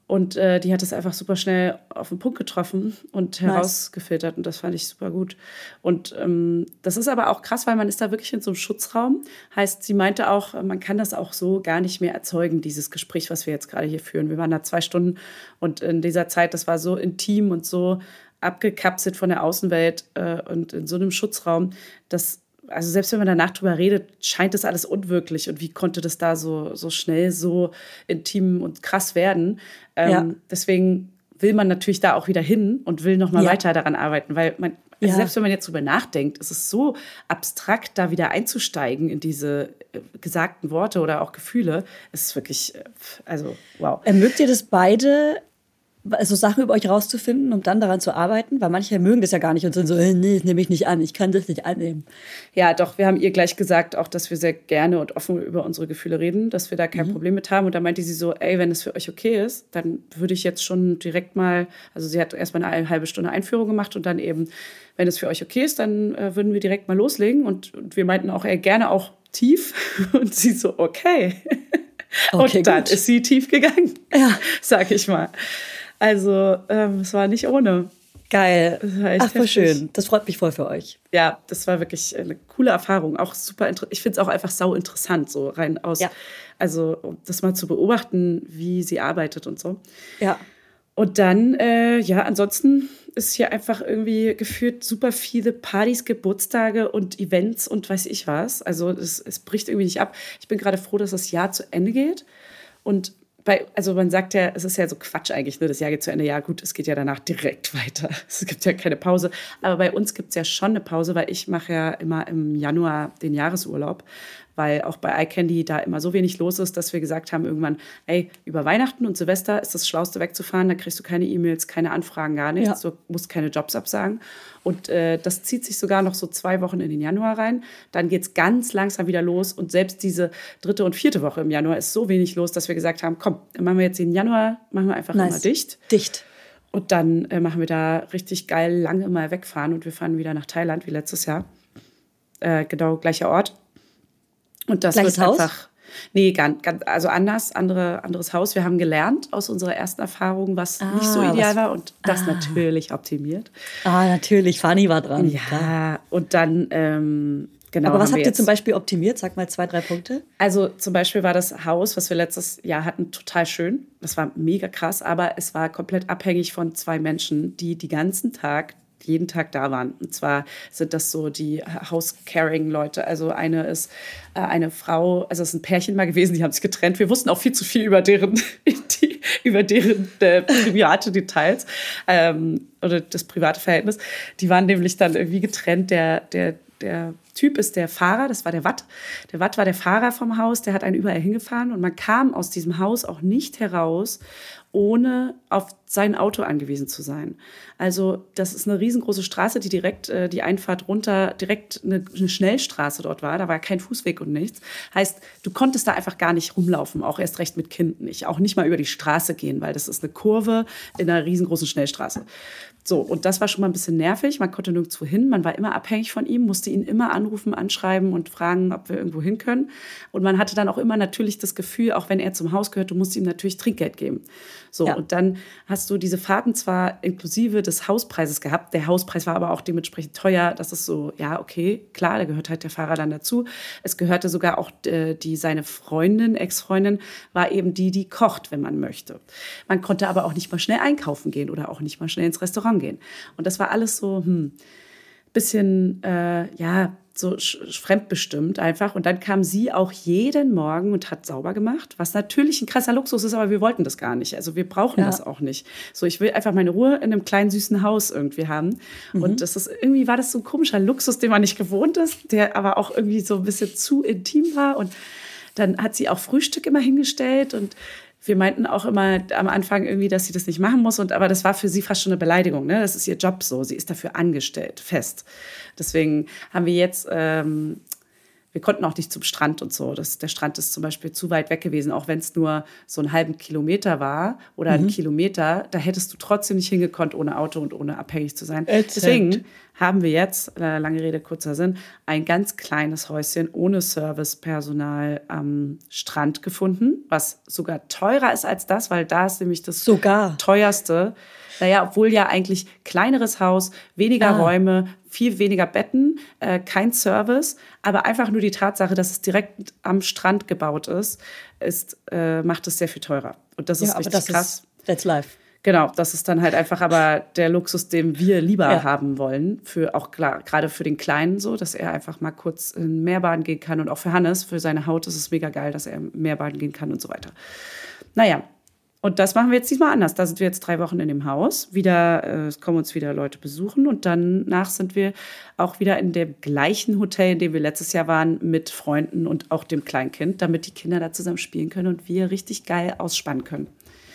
Und äh, die hat es einfach super schnell auf den Punkt getroffen und herausgefiltert. Und das fand ich super gut. Und ähm, das ist aber auch krass, weil man ist da wirklich in so einem Schutzraum. Heißt, sie meinte auch, man kann das auch so gar nicht mehr erzeugen, dieses Gespräch, was wir jetzt gerade hier führen. Wir waren da zwei Stunden und in dieser Zeit, das war so intim und so abgekapselt von der Außenwelt äh, und in so einem Schutzraum, dass also selbst wenn man danach drüber redet, scheint das alles unwirklich. Und wie konnte das da so, so schnell so intim und krass werden? Ähm, Ja. Deswegen will man natürlich da auch wieder hin und will noch mal Ja. weiter daran arbeiten, weil man, also Ja. selbst wenn man jetzt drüber nachdenkt, ist es so abstrakt, da wieder einzusteigen in diese äh, gesagten Worte oder auch Gefühle. Es ist wirklich, äh, also wow. Mögt ihr das beide, also Sachen über euch rauszufinden, um dann daran zu arbeiten? Weil manche mögen das ja gar nicht und sind so, äh, nee, das nehme ich nicht an, ich kann das nicht annehmen. Ja, doch, wir haben ihr gleich gesagt, auch, dass wir sehr gerne und offen über unsere Gefühle reden, dass wir da kein Problem mit haben. Und da meinte sie so, ey, wenn es für euch okay ist, dann würde ich jetzt schon direkt mal, also sie hat erstmal eine halbe Stunde Einführung gemacht und dann eben, wenn es für euch okay ist, dann äh, würden wir direkt mal loslegen. Und, und wir meinten auch, ey, gerne auch tief. Und sie so, okay. Okay, und dann gut. ist sie tief gegangen, Ja. sag ich mal. Also, ähm, es war nicht ohne. Geil. Ach, voll schön. Das freut mich voll für euch. ja, das war wirklich eine coole Erfahrung. Auch super interessant. Ich finde es auch einfach sau interessant, so rein aus. Ja. Also, das mal zu beobachten, wie sie arbeitet und so. Ja. Und dann, äh, ja, ansonsten ist hier einfach irgendwie geführt super viele Partys, Geburtstage und Events und weiß ich was. Also, es, es bricht irgendwie nicht ab. Ich bin gerade froh, dass das Jahr zu Ende geht. Und bei, also man sagt ja, es ist ja so Quatsch eigentlich, ne? das Jahr geht zu Ende. Ja, gut, es geht ja danach direkt weiter. Es gibt ja keine Pause. Aber bei uns gibt es ja schon eine Pause, weil ich mache ja immer im Januar den Jahresurlaub, weil auch bei iCandy da immer so wenig los ist, dass wir gesagt haben irgendwann, ey, über Weihnachten und Silvester ist das Schlauste wegzufahren, da kriegst du keine E-Mails, keine Anfragen, gar nichts, Ja. du musst keine Jobs absagen. Und äh, das zieht sich sogar noch so zwei Wochen in den Januar rein. Dann geht es ganz langsam wieder los. Und selbst diese dritte und vierte Woche im Januar ist so wenig los, dass wir gesagt haben, komm, dann machen wir jetzt den Januar, machen wir einfach Nice. immer dicht. Dicht. Und dann äh, machen wir da richtig geil lange mal wegfahren und wir fahren wieder nach Thailand wie letztes Jahr. Äh, genau, gleicher Ort. Und das Gleiches wird Haus? einfach. Nee, ganz, ganz, also anders, andere, anderes Haus. Wir haben gelernt aus unserer ersten Erfahrung, was nicht so Ah, ideal was- war und das natürlich optimiert. Ah, natürlich. Fanny war dran. Klar. Ja, und dann, ähm, genau. Aber was habt ihr zum Beispiel optimiert? Sag mal zwei, drei Punkte. Also zum Beispiel war das Haus, was wir letztes Jahr hatten, total schön. Das war mega krass, aber es war komplett abhängig von zwei Menschen, die die ganzen Tag jeden Tag da waren. Und zwar sind das so die House-Caring-Leute. Also eine ist äh, eine Frau, also es ist ein Pärchen mal gewesen, die haben sich getrennt. Wir wussten auch viel zu viel über deren, die, über deren äh, private Details ähm, oder das private Verhältnis. Die waren nämlich dann irgendwie getrennt. Der, der, der Typ ist der Fahrer, das war der Watt. Der Watt war der Fahrer vom Haus, der hat einen überall hingefahren und man kam aus diesem Haus auch nicht heraus, ohne auf sein Auto angewiesen zu sein. Also das ist eine riesengroße Straße, die direkt äh, die Einfahrt runter, direkt eine, eine Schnellstraße dort war. Da war kein Fußweg und nichts. Heißt, du konntest da einfach gar nicht rumlaufen, auch erst recht mit Kind nicht. Auch nicht mal über die Straße gehen, weil das ist eine Kurve in einer riesengroßen Schnellstraße. So, und das war schon mal ein bisschen nervig. Man konnte nirgendwo hin. Man war immer abhängig von ihm, musste ihn immer anrufen, anschreiben und fragen, ob wir irgendwo hin können. Und man hatte dann auch immer natürlich das Gefühl, auch wenn er zum Haus gehört, du musst ihm natürlich Trinkgeld geben. So, Ja. und dann hast du diese Fahrten zwar inklusive des Hauspreises gehabt. Der Hauspreis war aber auch dementsprechend teuer. Das ist so, ja, okay, klar, da gehört halt der Fahrer dann dazu. Es gehörte sogar auch äh, die, seine Freundin, Ex-Freundin, war eben die, die kocht, wenn man möchte. Man konnte aber auch nicht mal schnell einkaufen gehen oder auch nicht mal schnell ins Restaurant gehen. Und das war alles so, hm, bisschen, äh, ja, so fremdbestimmt einfach. Und dann kam sie auch jeden Morgen und hat sauber gemacht, was natürlich ein krasser Luxus ist, aber wir wollten das gar nicht. Also wir brauchen Ja. das auch nicht. So, ich will einfach meine Ruhe in einem kleinen süßen Haus irgendwie haben. Mhm. Und das ist irgendwie war das so ein komischer Luxus, den man nicht gewohnt ist, der aber auch irgendwie so ein bisschen zu intim war. Und dann hat sie auch Frühstück immer hingestellt und wir meinten auch immer am Anfang irgendwie, dass sie das nicht machen muss. Und, aber das war für sie fast schon eine Beleidigung. Ne? Das ist ihr Job so. Sie ist dafür angestellt, fest. Deswegen haben wir jetzt, ähm, wir konnten auch nicht zum Strand und so. Das, der Strand ist zum Beispiel zu weit weg gewesen, auch wenn es nur so einen halben Kilometer war oder einen Kilometer. Da hättest du trotzdem nicht hingekonnt ohne Auto und ohne abhängig zu sein. Exakt. Deswegen haben wir jetzt, äh, lange Rede, kurzer Sinn, ein ganz kleines Häuschen ohne Servicepersonal am Strand gefunden, was sogar teurer ist als das, weil da ist nämlich das Sogar. teuerste. Naja, obwohl ja eigentlich kleineres Haus, weniger Ah. Räume, viel weniger Betten, äh, kein Service, aber einfach nur die Tatsache, dass es direkt am Strand gebaut ist, ist äh, macht es sehr viel teurer. Und das ist Ja, aber richtig das krass. ist, that's life. Genau, das ist dann halt einfach aber der Luxus, den wir lieber Ja. haben wollen. Für auch klar, gerade für den Kleinen so, dass er einfach mal kurz in Meerbaden gehen kann. Und auch für Hannes, für seine Haut ist es mega geil, dass er Meerbaden gehen kann und so weiter. Naja, und das machen wir jetzt diesmal anders. Da sind wir jetzt drei Wochen in dem Haus. Wieder, äh, es kommen uns wieder Leute besuchen und danach sind wir auch wieder in dem gleichen Hotel, in dem wir letztes Jahr waren, mit Freunden und auch dem Kleinkind, damit die Kinder da zusammen spielen können und wir richtig geil ausspannen können.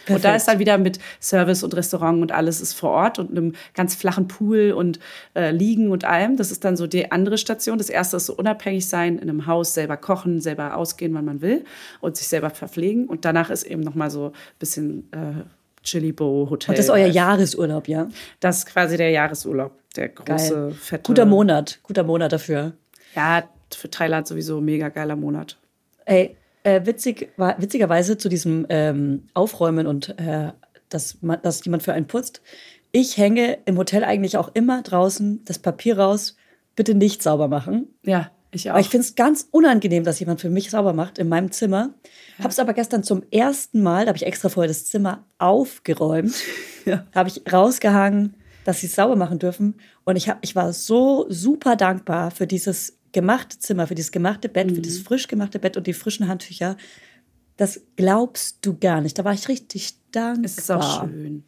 Und da Perfekt. ist dann wieder mit Service und Restaurant und alles ist vor Ort und einem ganz flachen Pool und äh, Liegen und allem. Das ist dann so die andere Station. Das erste ist so unabhängig sein, in einem Haus selber kochen, selber ausgehen, wann man will und sich selber verpflegen. Und danach ist eben noch mal so ein bisschen äh, Chili-Bo Hotel. Und das ist euer Jahresurlaub, ja? Das ist quasi der Jahresurlaub, der große, Geil. fette. Guter Monat. Guter Monat dafür. Ja, für Thailand sowieso mega geiler Monat. Ey, äh, witzig, war, witzigerweise zu diesem ähm, Aufräumen und äh, dass, man, dass jemand für einen putzt. Ich hänge im Hotel eigentlich auch immer draußen das Papier raus, bitte nicht sauber machen. Ja, ich auch. Aber ich finde es ganz unangenehm, dass jemand für mich sauber macht in meinem Zimmer. Habe es aber gestern zum ersten Mal, da habe ich extra vorher das Zimmer aufgeräumt, Ja. habe ich rausgehangen, dass sie es sauber machen dürfen. Und ich, hab, ich war so super dankbar für dieses gemachte Zimmer, für dieses gemachte Bett, für dieses frisch gemachte Bett und die frischen Handtücher. Das glaubst du gar nicht. Da war ich richtig dankbar. Es ist auch schön.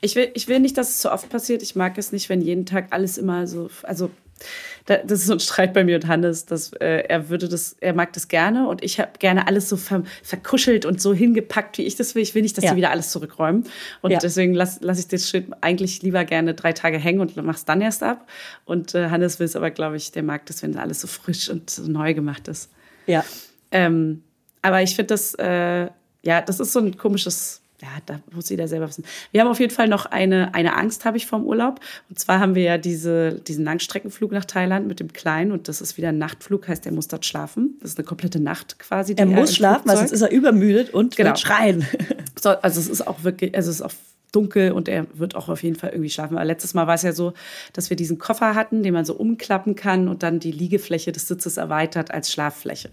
Ich will, ich will nicht, dass es so oft passiert. Ich mag es nicht, wenn jeden Tag alles immer so, also das ist so ein Streit bei mir und Hannes, dass äh, er würde das, er mag das gerne und ich habe gerne alles so ver, verkuschelt und so hingepackt, wie ich das will. Ich will nicht, dass Ja. sie wieder alles zurückräumen und Ja. deswegen lasse lass ich das Shit eigentlich lieber gerne drei Tage hängen und mach's dann erst ab. Und äh, Hannes will es aber, glaube ich, der mag das, wenn alles so frisch und so neu gemacht ist. Ja. Ähm, aber ich finde das, äh, ja, das ist so ein komisches, ja, da muss jeder selber wissen. Wir haben auf jeden Fall noch eine, eine Angst, habe ich vorm Urlaub. Und zwar haben wir ja diese, diesen Langstreckenflug nach Thailand mit dem Kleinen und das ist wieder ein Nachtflug, heißt, er muss dort schlafen. Das ist eine komplette Nacht quasi. Er muss schlafen, weil sonst ist er übermüdet und Genau. schreien. so, also es ist auch wirklich, also es ist auch dunkel und er wird auch auf jeden Fall irgendwie schlafen. Aber letztes Mal war es ja so, dass wir diesen Koffer hatten, den man so umklappen kann und dann die Liegefläche des Sitzes erweitert als Schlaffläche.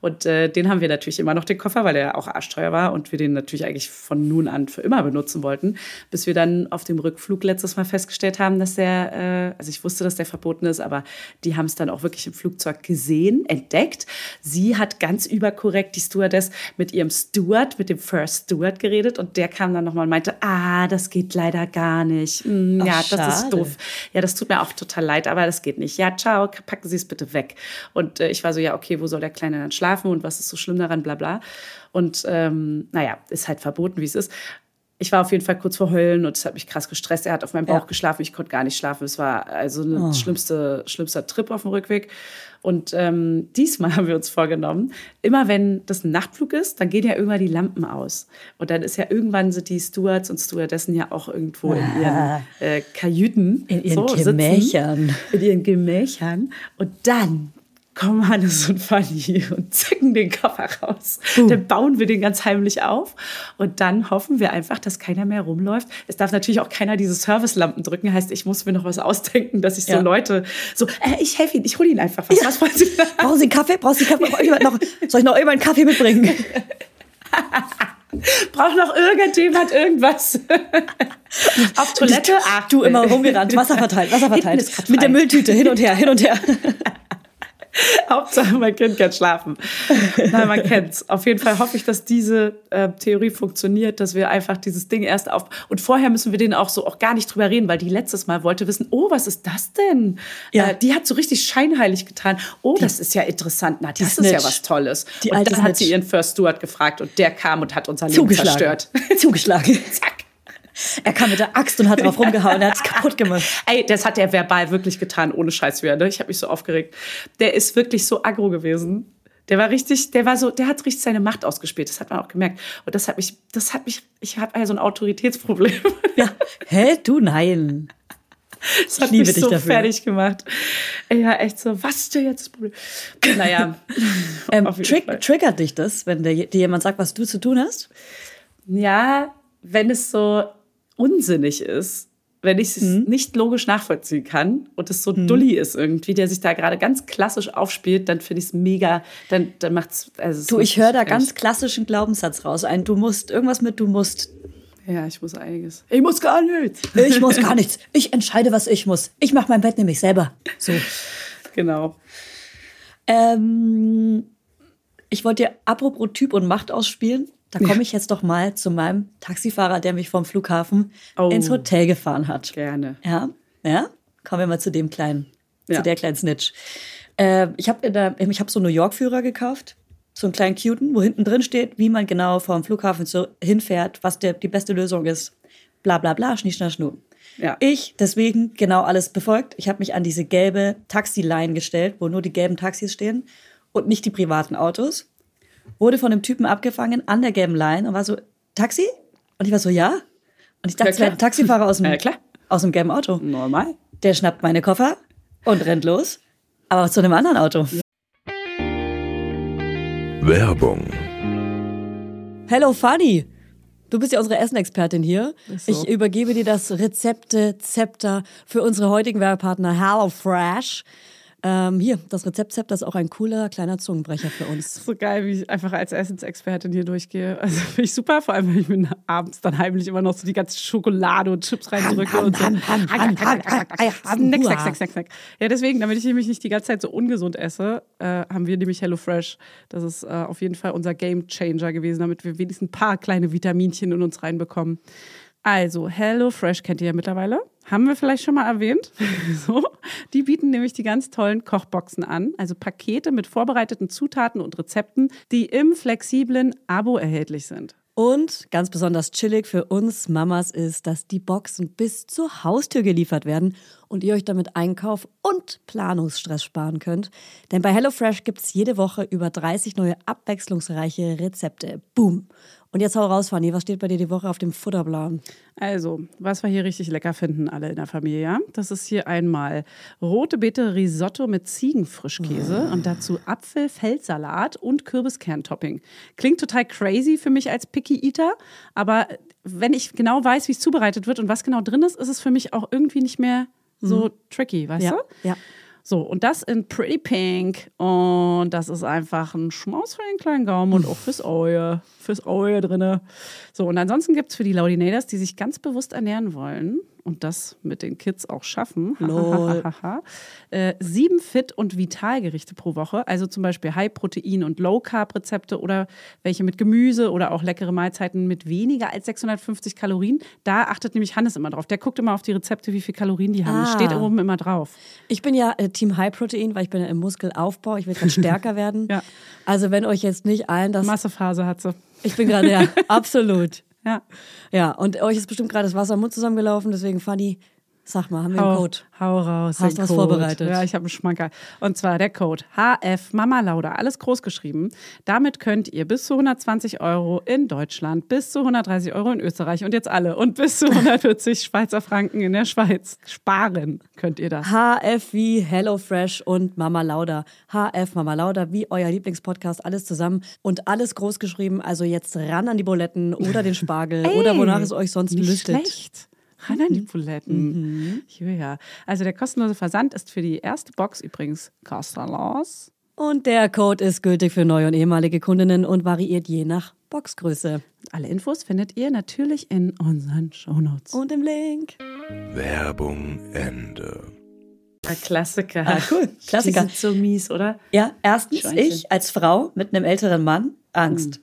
Und äh, den haben wir natürlich immer noch, den Koffer, weil der auch arschteuer war und wir den natürlich eigentlich von nun an für immer benutzen wollten, bis wir dann auf dem Rückflug letztes Mal festgestellt haben, dass der, äh, also ich wusste, dass der verboten ist, aber die haben es dann auch wirklich im Flugzeug gesehen, entdeckt. Sie hat ganz überkorrekt, die Stewardess, mit ihrem Steward, mit dem First Steward geredet und der kam dann nochmal und meinte, ah, das geht leider gar nicht. Mm, Ach, ja, das schade. ist doof. Ja, das tut mir auch total leid, aber das geht nicht. Ja, ciao, packen Sie es bitte weg. Und äh, ich war so, ja, okay, wo soll der Kleine dann schlafen und was ist so schlimm daran, bla bla. Und ähm, naja, ist halt verboten, wie es ist. Ich war auf jeden Fall kurz vor Heulen und es hat mich krass gestresst. Er hat auf meinem Bauch Ja. geschlafen, ich konnte gar nicht schlafen. Es war also ein Oh. schlimmste, schlimmster Trip auf dem Rückweg. Und ähm, diesmal haben wir uns vorgenommen, immer wenn das ein Nachtflug ist, dann gehen ja irgendwann die Lampen aus. Und dann ist ja irgendwann sind die Stewards und Stewardessen ja auch irgendwo in ihren äh, Kajüten. In ihren so, sitzen, Gemächern. In ihren Gemächern. Und dann kommen Hannes und Fanny und zücken den Koffer raus. Dann bauen wir den ganz heimlich auf und dann hoffen wir einfach, dass keiner mehr rumläuft. Es darf natürlich auch keiner diese Servicelampen drücken. Heißt, ich muss mir noch was ausdenken, dass ich so Ja. Leute so, äh, ich helfe Ihnen, ich hole Ihnen einfach was. Was wollen Sie? Brauchen Sie einen Kaffee? Brauchen Sie einen Kaffee? Noch, soll ich noch jemand einen Kaffee mitbringen? Braucht noch irgendjemand irgendwas? Auf Toilette? Ach, Du immer rumgerannt, Wasser verteilt, Wasser verteilt. Mit der. Mülltüte hin und her, hin und her. Hauptsache, mein Kind kann schlafen. Nein, man kennt's. Auf jeden Fall hoffe ich, dass diese äh, Theorie funktioniert, dass wir einfach dieses Ding erst auf. Und vorher müssen wir denen auch so auch gar nicht drüber reden, weil die letztes Mal wollte wissen, oh, was ist das denn? Ja. Äh, die hat so richtig scheinheilig getan. Oh, das ist ja interessant. Na, das ist ja was Tolles. Die und alte dann hat sie ihren First Steward gefragt und der kam und hat unser Leben zerstört. Zugeschlagen. Zack. Er kam mit der Axt und hat drauf rumgehauen, er hat es kaputt gemacht. Ey, das hat er verbal wirklich getan, ohne Scheiß wieder. Ne? Ich habe mich so aufgeregt. Der ist wirklich so aggro gewesen. Der war richtig, der war so, der hat richtig seine Macht ausgespielt. Das hat man auch gemerkt. Und das hat mich, das hat mich, ich habe also ein Autoritätsproblem. Ja. Hä? Du nein. Das hat Ich liebe mich dich so dafür. fertig gemacht. Ja, echt so, was ist denn jetzt das Problem? Naja, Ähm, Fall. triggert dich das, wenn dir jemand sagt, was du zu tun hast? Ja, wenn es so unsinnig ist, wenn ich es Mhm. nicht logisch nachvollziehen kann und es so dulli ist irgendwie, der sich da gerade ganz klassisch aufspielt, dann finde ich es mega, dann, dann macht's. Also es Du, ich höre da mich ganz klassischen Glaubenssatz raus. Ein, du musst, irgendwas mit du musst. echt- Ja, ich muss einiges. Ich muss gar nichts. Ich muss gar nichts. Ich entscheide, was ich muss. Ich mache mein Bett nämlich selber. So. Genau. Ähm, ich wollte dir apropos Typ und Macht ausspielen. Da komme ich jetzt doch mal zu meinem Taxifahrer, der mich vom Flughafen Oh. ins Hotel gefahren hat. Gerne. Ja, ja. Kommen wir mal zu dem kleinen, Ja. zu der kleinen Snitch. Äh, ich habe ich hab so einen New York-Führer gekauft, so einen kleinen Cuten, wo hinten drin steht, wie man genau vom Flughafen so hinfährt, was der, die beste Lösung ist. Bla bla bla, schnie, schna, schnu. Ja. Ich deswegen genau alles befolgt. Ich habe mich an diese gelbe Taxiline gestellt, wo nur die gelben Taxis stehen und nicht die privaten Autos. Wurde von dem Typen abgefangen an der gelben Line und war so, Taxi? Und ich war so, ja. Und ich dachte, Ja, es wäre ein. Taxifahrer aus dem, Ja, klar. aus dem gelben Auto. Normal. Der schnappt meine Koffer und rennt los. Aber zu einem anderen Auto. Werbung, Hello Fanny. Du bist ja unsere Essenexpertin hier. So. Ich übergebe dir das Rezepte-Zepter für unsere heutigen Werbepartner HelloFresh. Ähm, hier, das Rezept-Zepter ist auch ein cooler kleiner Zungenbrecher für uns. So geil, wie ich einfach als Essensexpertin hier durchgehe. Also finde ich super, vor allem, wenn ich mir abends dann heimlich immer noch so die ganze Schokolade und Chips reindrücke und so. Snack, snack, snack, snack, snack. Ja, deswegen, damit ich nämlich nicht die ganze Zeit so ungesund esse, äh, haben wir nämlich HelloFresh. Das ist äh, auf jeden Fall unser Game Changer gewesen, damit wir wenigstens ein paar kleine Vitaminchen in uns reinbekommen. Also, HelloFresh kennt ihr ja mittlerweile. Haben wir vielleicht schon mal erwähnt. so. Die bieten nämlich die ganz tollen Kochboxen an, also Pakete mit vorbereiteten Zutaten und Rezepten, die im flexiblen Abo erhältlich sind. Und ganz besonders chillig für uns Mamas ist, dass die Boxen bis zur Haustür geliefert werden und ihr euch damit Einkauf und Planungsstress sparen könnt. Denn bei HelloFresh gibt es jede Woche über 30 neue abwechslungsreiche Rezepte. Boom. Und jetzt hau raus, Fanny, was steht bei dir die Woche auf dem Futterplan? Also, was wir hier richtig lecker finden, alle in der Familie, ja? Das ist hier einmal rote Beete Risotto mit Ziegenfrischkäse und dazu Apfel-Feldsalat und Kürbiskerntopping. Klingt total crazy für mich als Picky Eater, aber wenn ich genau weiß, wie es zubereitet wird und was genau drin ist, ist es für mich auch irgendwie nicht mehr so tricky, weißt Ja, du? ja. So, und das in Pretty Pink. Und das ist einfach ein Schmaus für den kleinen Gaumen und auch fürs Auge. Fürs Auge drinne. So, und ansonsten gibt es für die Laudinators, die sich ganz bewusst ernähren wollen und das mit den Kids auch schaffen, äh, sieben Fit- und Vitalgerichte pro Woche. Also zum Beispiel High-Protein- und Low-Carb-Rezepte oder welche mit Gemüse oder auch leckere Mahlzeiten mit weniger als 650 Kalorien. Da achtet nämlich Hannes immer drauf. Der guckt immer auf die Rezepte, wie viele Kalorien die haben. Ah. steht oben immer drauf. Ich bin ja äh, Team High Protein, weil ich bin ja im Muskelaufbau. Ich will gerade stärker werden. Ja. Also wenn euch jetzt nicht allen das... Massephase hat sie. Ich bin gerade, ja, absolut. Ja. Ja, und euch ist bestimmt gerade das Wasser im Mund zusammengelaufen, deswegen Fanny, sag mal, haben wir einen Hau, Code? hau raus. Hast den was Code. vorbereitet? Ja, ich habe einen Schmankerl. Und zwar der Code HF Mama Lauda, alles groß geschrieben. Damit könnt ihr bis zu 120 Euro in Deutschland, bis zu 130 Euro in Österreich und jetzt alle und bis zu 140 Schweizer Franken in der Schweiz sparen könnt ihr das. HF wie HelloFresh und Mama Lauda. HF Mama Lauda wie euer Lieblingspodcast, alles zusammen und alles groß geschrieben. Also jetzt ran an die Buletten oder den Spargel oder wonach es euch sonst Nicht lüstet. schlecht. Ran an die Buletten. Ja. Also der kostenlose Versand ist für die erste Box übrigens kostenlos. Und der Code ist gültig für neue und ehemalige Kundinnen und variiert je nach Boxgröße. Alle Infos findet ihr natürlich in unseren Shownotes. Und im Link. Werbung Ende. Ein Klassiker. Ah, cool. Klassiker. Die sind so mies, oder? Ja, erstens, Schweinchen. ich als Frau mit einem älteren Mann Angst.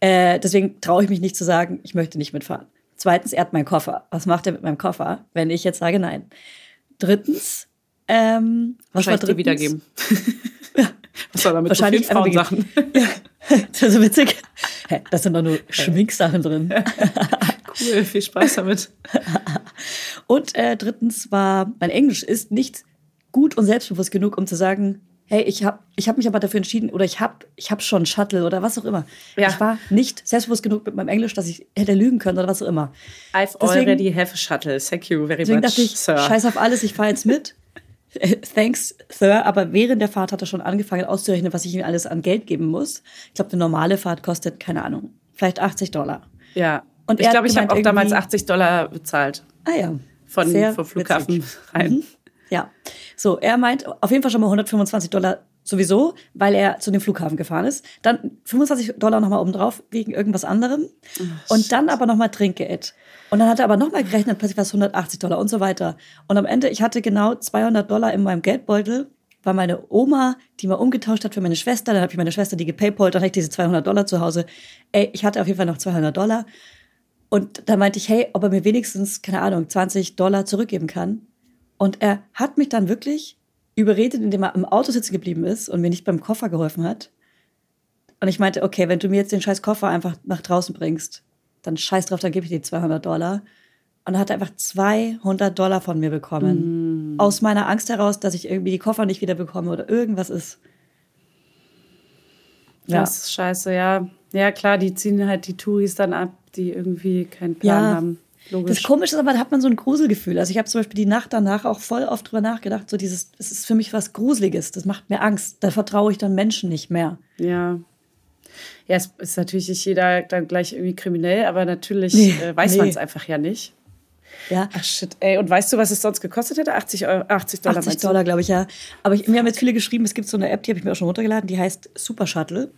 Äh, deswegen traue ich mich nicht zu sagen, ich möchte nicht mitfahren. Zweitens, er hat meinen Koffer. Was macht er mit meinem Koffer, wenn ich jetzt sage nein? Drittens, ähm, was war drittens? wiedergeben. Was soll er mit Wahrscheinlich so vielen Frauensachen? Ja, das ist so witzig. Hä, das sind doch nur Schminksachen drin. Cool, viel Spaß damit. Und äh, drittens war, mein Englisch ist nicht gut und selbstbewusst genug, um zu sagen, hey, ich habe ich hab mich aber dafür entschieden oder ich habe ich hab schon Shuttle oder was auch immer. Ja. Ich war nicht selbstbewusst genug mit meinem Englisch, dass ich hätte lügen können oder was auch immer. I've Deswegen- already have a shuttle. Thank you very Deswegen much, dachte ich, Sir. scheiß auf alles, ich fahre jetzt mit. Thanks, Sir. Aber während der Fahrt hat er schon angefangen auszurechnen, was ich ihm alles an Geld geben muss. Ich glaube, eine normale Fahrt kostet, keine Ahnung, vielleicht 80 Dollar. Ja. Und ich glaube, ich habe auch damals irgendwie- 80 Dollar bezahlt. Ah ja. Von, Sehr vom Flughafen witzig. rein. Mhm. Ja. So, er meint auf jeden Fall schon mal 125 Dollar sowieso, weil er zu dem Flughafen gefahren ist. Dann 25 Dollar nochmal obendrauf wegen irgendwas anderem. und dann aber nochmal Trinkgeld. Und dann hat er aber nochmal gerechnet, plötzlich war es 180 Dollar und so weiter. Und am Ende, ich hatte genau 200 Dollar in meinem Geldbeutel, war meine Oma, die mal umgetauscht hat für meine Schwester. Dann habe ich meine Schwester die gepaypalt, dann hatte ich diese 200 Dollar zu Hause. Ey, ich hatte auf jeden Fall noch 200 Dollar. Und da meinte ich, hey, ob er mir wenigstens, keine Ahnung, 20 Dollar zurückgeben kann. Und er hat mich dann wirklich überredet, indem er im Auto sitzen geblieben ist und mir nicht beim Koffer geholfen hat. Und ich meinte, okay, wenn du mir jetzt den scheiß Koffer einfach nach draußen bringst, dann scheiß drauf, dann gebe ich dir 200 Dollar. Und dann hat er einfach 200 Dollar von mir bekommen. Aus meiner Angst heraus, dass ich irgendwie die Koffer nicht wieder bekomme oder irgendwas ist. Ja. Das ist scheiße, ja. Ja, klar, die ziehen halt die Touris dann ab, die irgendwie keinen Plan Ja. haben. Das Logisch. Komische ist aber, da hat man so ein Gruselgefühl. Also ich habe zum Beispiel die Nacht danach auch voll oft drüber nachgedacht, so dieses, das ist für mich was Gruseliges, das macht mir Angst. Da vertraue ich dann Menschen nicht mehr. Ja. Ja, es ist natürlich nicht jeder dann gleich irgendwie kriminell, aber natürlich Nee, äh, weiß nee. man es einfach ja nicht. Ja, Ach shit, ey. Und weißt du, was es sonst gekostet hätte? 80, Euro, 80 Dollar. 80 meinst du? Dollar, glaube ich, ja. Aber ich, mir haben jetzt viele geschrieben, es gibt so eine App, die habe ich mir auch schon runtergeladen, die heißt Super Shuttle.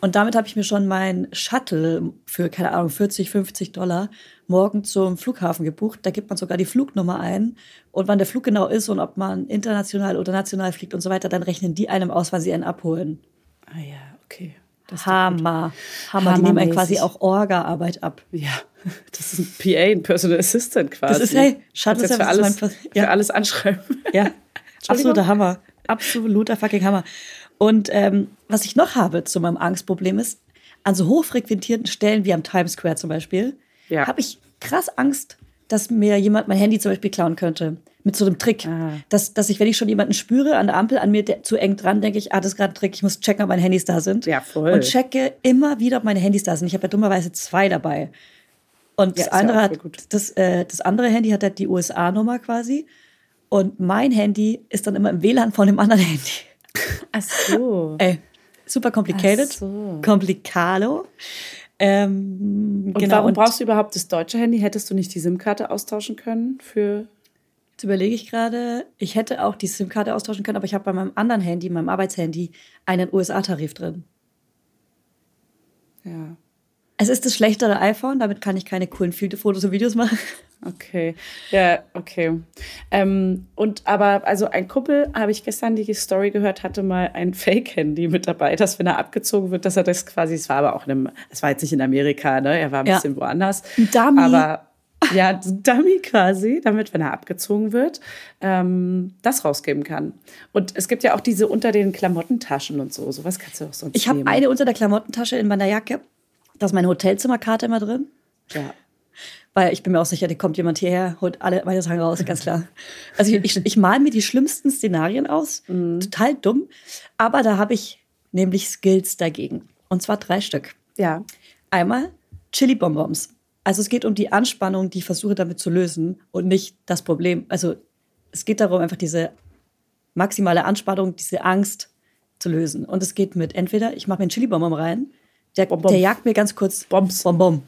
Und damit habe ich mir schon mein Shuttle für, keine Ahnung, 40, 50 Dollar morgen zum Flughafen gebucht. Da gibt man sogar die Flugnummer ein und wann der Flug genau ist und ob man international oder national fliegt und so weiter, dann rechnen die einem aus, wann sie einen abholen. Ah ja, okay. Ist. Hammer. Hammer. Die nehmen einen quasi auch Orga-Arbeit ab. Ja, das ist ein PA, ein Personal Assistant quasi. Das ist, hey, Shuttle jetzt für alles, ist ja. für alles anschreiben. Ja, absoluter Hammer. Absoluter fucking Hammer. Und ähm, was ich noch habe zu meinem Angstproblem ist, an so hochfrequentierten Stellen wie am Times Square zum Beispiel, Ja. habe ich krass Angst, dass mir jemand mein Handy zum Beispiel klauen könnte. Mit so einem Trick. Ah. Dass, dass ich, wenn ich schon jemanden spüre an der Ampel, an mir zu eng dran, denke ich, ah, das ist gerade ein Trick, ich muss checken, ob meine Handys da sind. Ja, voll. Und checke immer wieder, ob meine Handys da sind. Ich habe ja dummerweise zwei dabei. Und Ja, das ja andere auch hat, das, äh, das andere Handy hat halt die USA-Nummer quasi. Und mein Handy ist dann immer im WLAN von dem anderen Handy. Ach so. Ey, super complicated. Ach so. Complicado. Ähm, Und genau, warum und brauchst du überhaupt das deutsche Handy? Hättest du nicht die SIM-Karte austauschen können für Jetzt überlege ich gerade, ich hätte auch die SIM-Karte austauschen können, aber ich habe bei meinem anderen Handy, meinem Arbeitshandy, einen USA-Tarif drin. ja. Es ist das schlechtere iPhone, damit kann ich keine coolen Fotos und Videos machen. Okay, ja, okay. Ähm, und aber, also ein Kumpel, habe ich gestern die Story gehört, hatte mal ein Fake-Handy mit dabei, dass wenn er abgezogen wird, dass er das quasi, es war aber auch in einem, es war jetzt nicht in Amerika, ne? Er war ein Ja. bisschen woanders. Ein Dummy. Aber ja, ein Dummy quasi, damit, wenn er abgezogen wird, ähm, das rausgeben kann. Und es gibt ja auch diese unter den Klamottentaschen und so. Sowas kannst du auch sonst Ich habe eine unter der Klamottentasche in meiner Jacke. Da ist meine Hotelzimmerkarte immer drin. Ja. Weil ich bin mir auch sicher, da kommt jemand hierher, holt alle meine Sachen raus, ganz klar. Also ich, ich, ich mal mir die schlimmsten Szenarien aus. Total dumm. Aber da habe ich nämlich Skills dagegen. Und zwar drei Stück. Ja. Einmal Chili-Bonbons. Also es geht um die Anspannung, die ich versuche damit zu lösen und nicht das Problem. Also es geht darum, einfach diese maximale Anspannung, diese Angst zu lösen. Und es geht mit entweder, ich mache mir einen Chili-Bonbon rein, der, der jagt mir ganz kurz Bombs. Bonbon.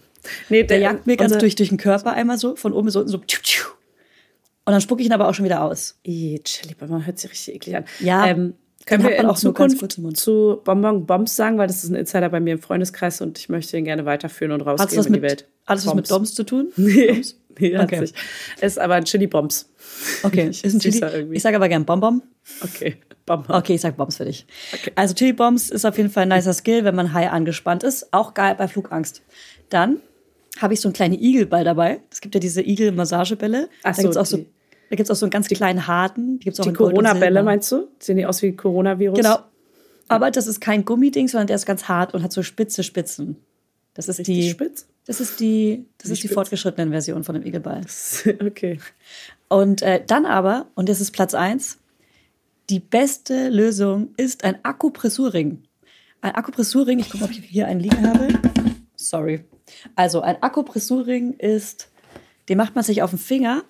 Nee, Der jagt mir ganz durch, durch den Körper einmal so, von oben bis unten so. Und dann spucke ich ihn aber auch schon wieder aus. Ih, Chili Bonbon hört sich richtig eklig an. Ja, ähm, können hat wir man in auch Zukunft zu Bonbon Bombs sagen, weil das ist ein Insider bei mir im Freundeskreis und ich möchte ihn gerne weiterführen und rausgeben in mit, die Welt. alles was mit Bombs. Zu tun? Nee, nee hat Okay. sich. Ist aber ein Chili Bombs. Okay, ist ein Chili. Irgendwie. Ich sage aber gern Bonbon. Okay, Bonbon. Okay, ich sag Bombs für dich. Also Chili Bombs ist auf jeden Fall ein nicer Skill, wenn man high angespannt ist. Auch geil bei Flugangst. Dann habe ich so einen kleinen Igelball dabei. Es gibt ja diese Igel-Massagebälle. Da so, gibt's auch so, die- da gibt's auch so einen ganz kleinen harten. Die Die Corona-Bälle meinst du? Sehen die aus wie Coronavirus? Genau. Aber das ist kein Gummiding, sondern der ist ganz hart und hat so spitze Spitzen. Das ist Richtig die, spitz? das ist die, das Wie ist die spitz? fortgeschrittenen Version von dem Igelball. Okay. Und äh, dann aber, und das ist Platz eins, die beste Lösung ist ein Akupressurring. Ein Akupressurring, ich gucke, ob ich hier einen liegen habe. Sorry. Also ein Akupressurring ist, den macht man sich auf den Finger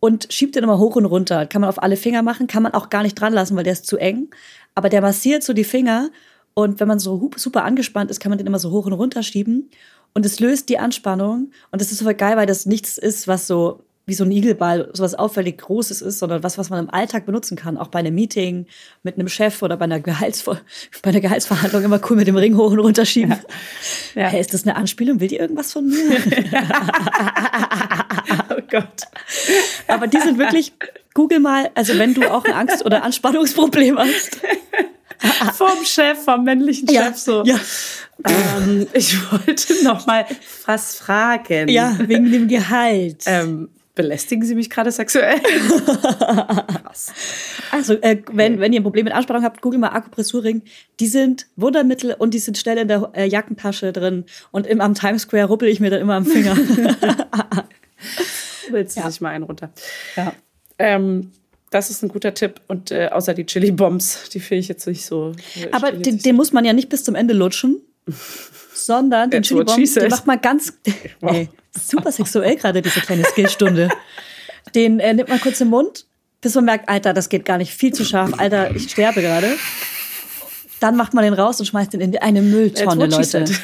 und schiebt den immer hoch und runter. Kann man auf alle Finger machen, kann man auch gar nicht dran lassen, weil der ist zu eng. Aber der massiert so die Finger und wenn man so super angespannt ist, kann man den immer so hoch und runter schieben und es löst die Anspannung und das ist super geil, weil das nichts ist, was so wie so ein Igelball, sowas auffällig Großes ist, sondern was, was man im Alltag benutzen kann. Auch bei einem Meeting mit einem Chef oder bei einer, Gehaltsver bei einer Gehaltsverhandlung immer cool mit dem Ring hoch und runter schieben. Ja. Hey, ist das eine Anspielung? Will die irgendwas von mir? Oh Gott. Aber die sind wirklich, google mal, also wenn du auch ein Angst- oder Anspannungsproblem hast. Vom Chef, vom männlichen Ja, Chef so. ja. Ähm, ich wollte noch mal was fragen. Ja, wegen dem Gehalt. Ähm, belästigen Sie mich gerade sexuell? Also, äh, wenn, wenn ihr ein Problem mit Anspannung habt, googelt mal Akupressurring. Die sind Wundermittel und die sind schnell in der äh, Jackentasche drin. Und im, am Times Square ruppel ich mir dann immer am Finger. Willst du Ja. sich mal einen runter? ja. Ähm, das ist ein guter Tipp. Und äh, außer die Chili Bombs, die finde ich jetzt nicht so. äh, Aber den, den muss man ja nicht bis zum Ende lutschen, sondern den Chili Bomb, den macht man ganz, ey, super sexuell gerade diese kleine Skillstunde. Den äh, nimmt man kurz im Mund, bis man merkt, Alter, das geht gar nicht, viel zu scharf, Alter, ich sterbe gerade. Dann macht man den raus und schmeißt den in eine Mülltonne, Leute.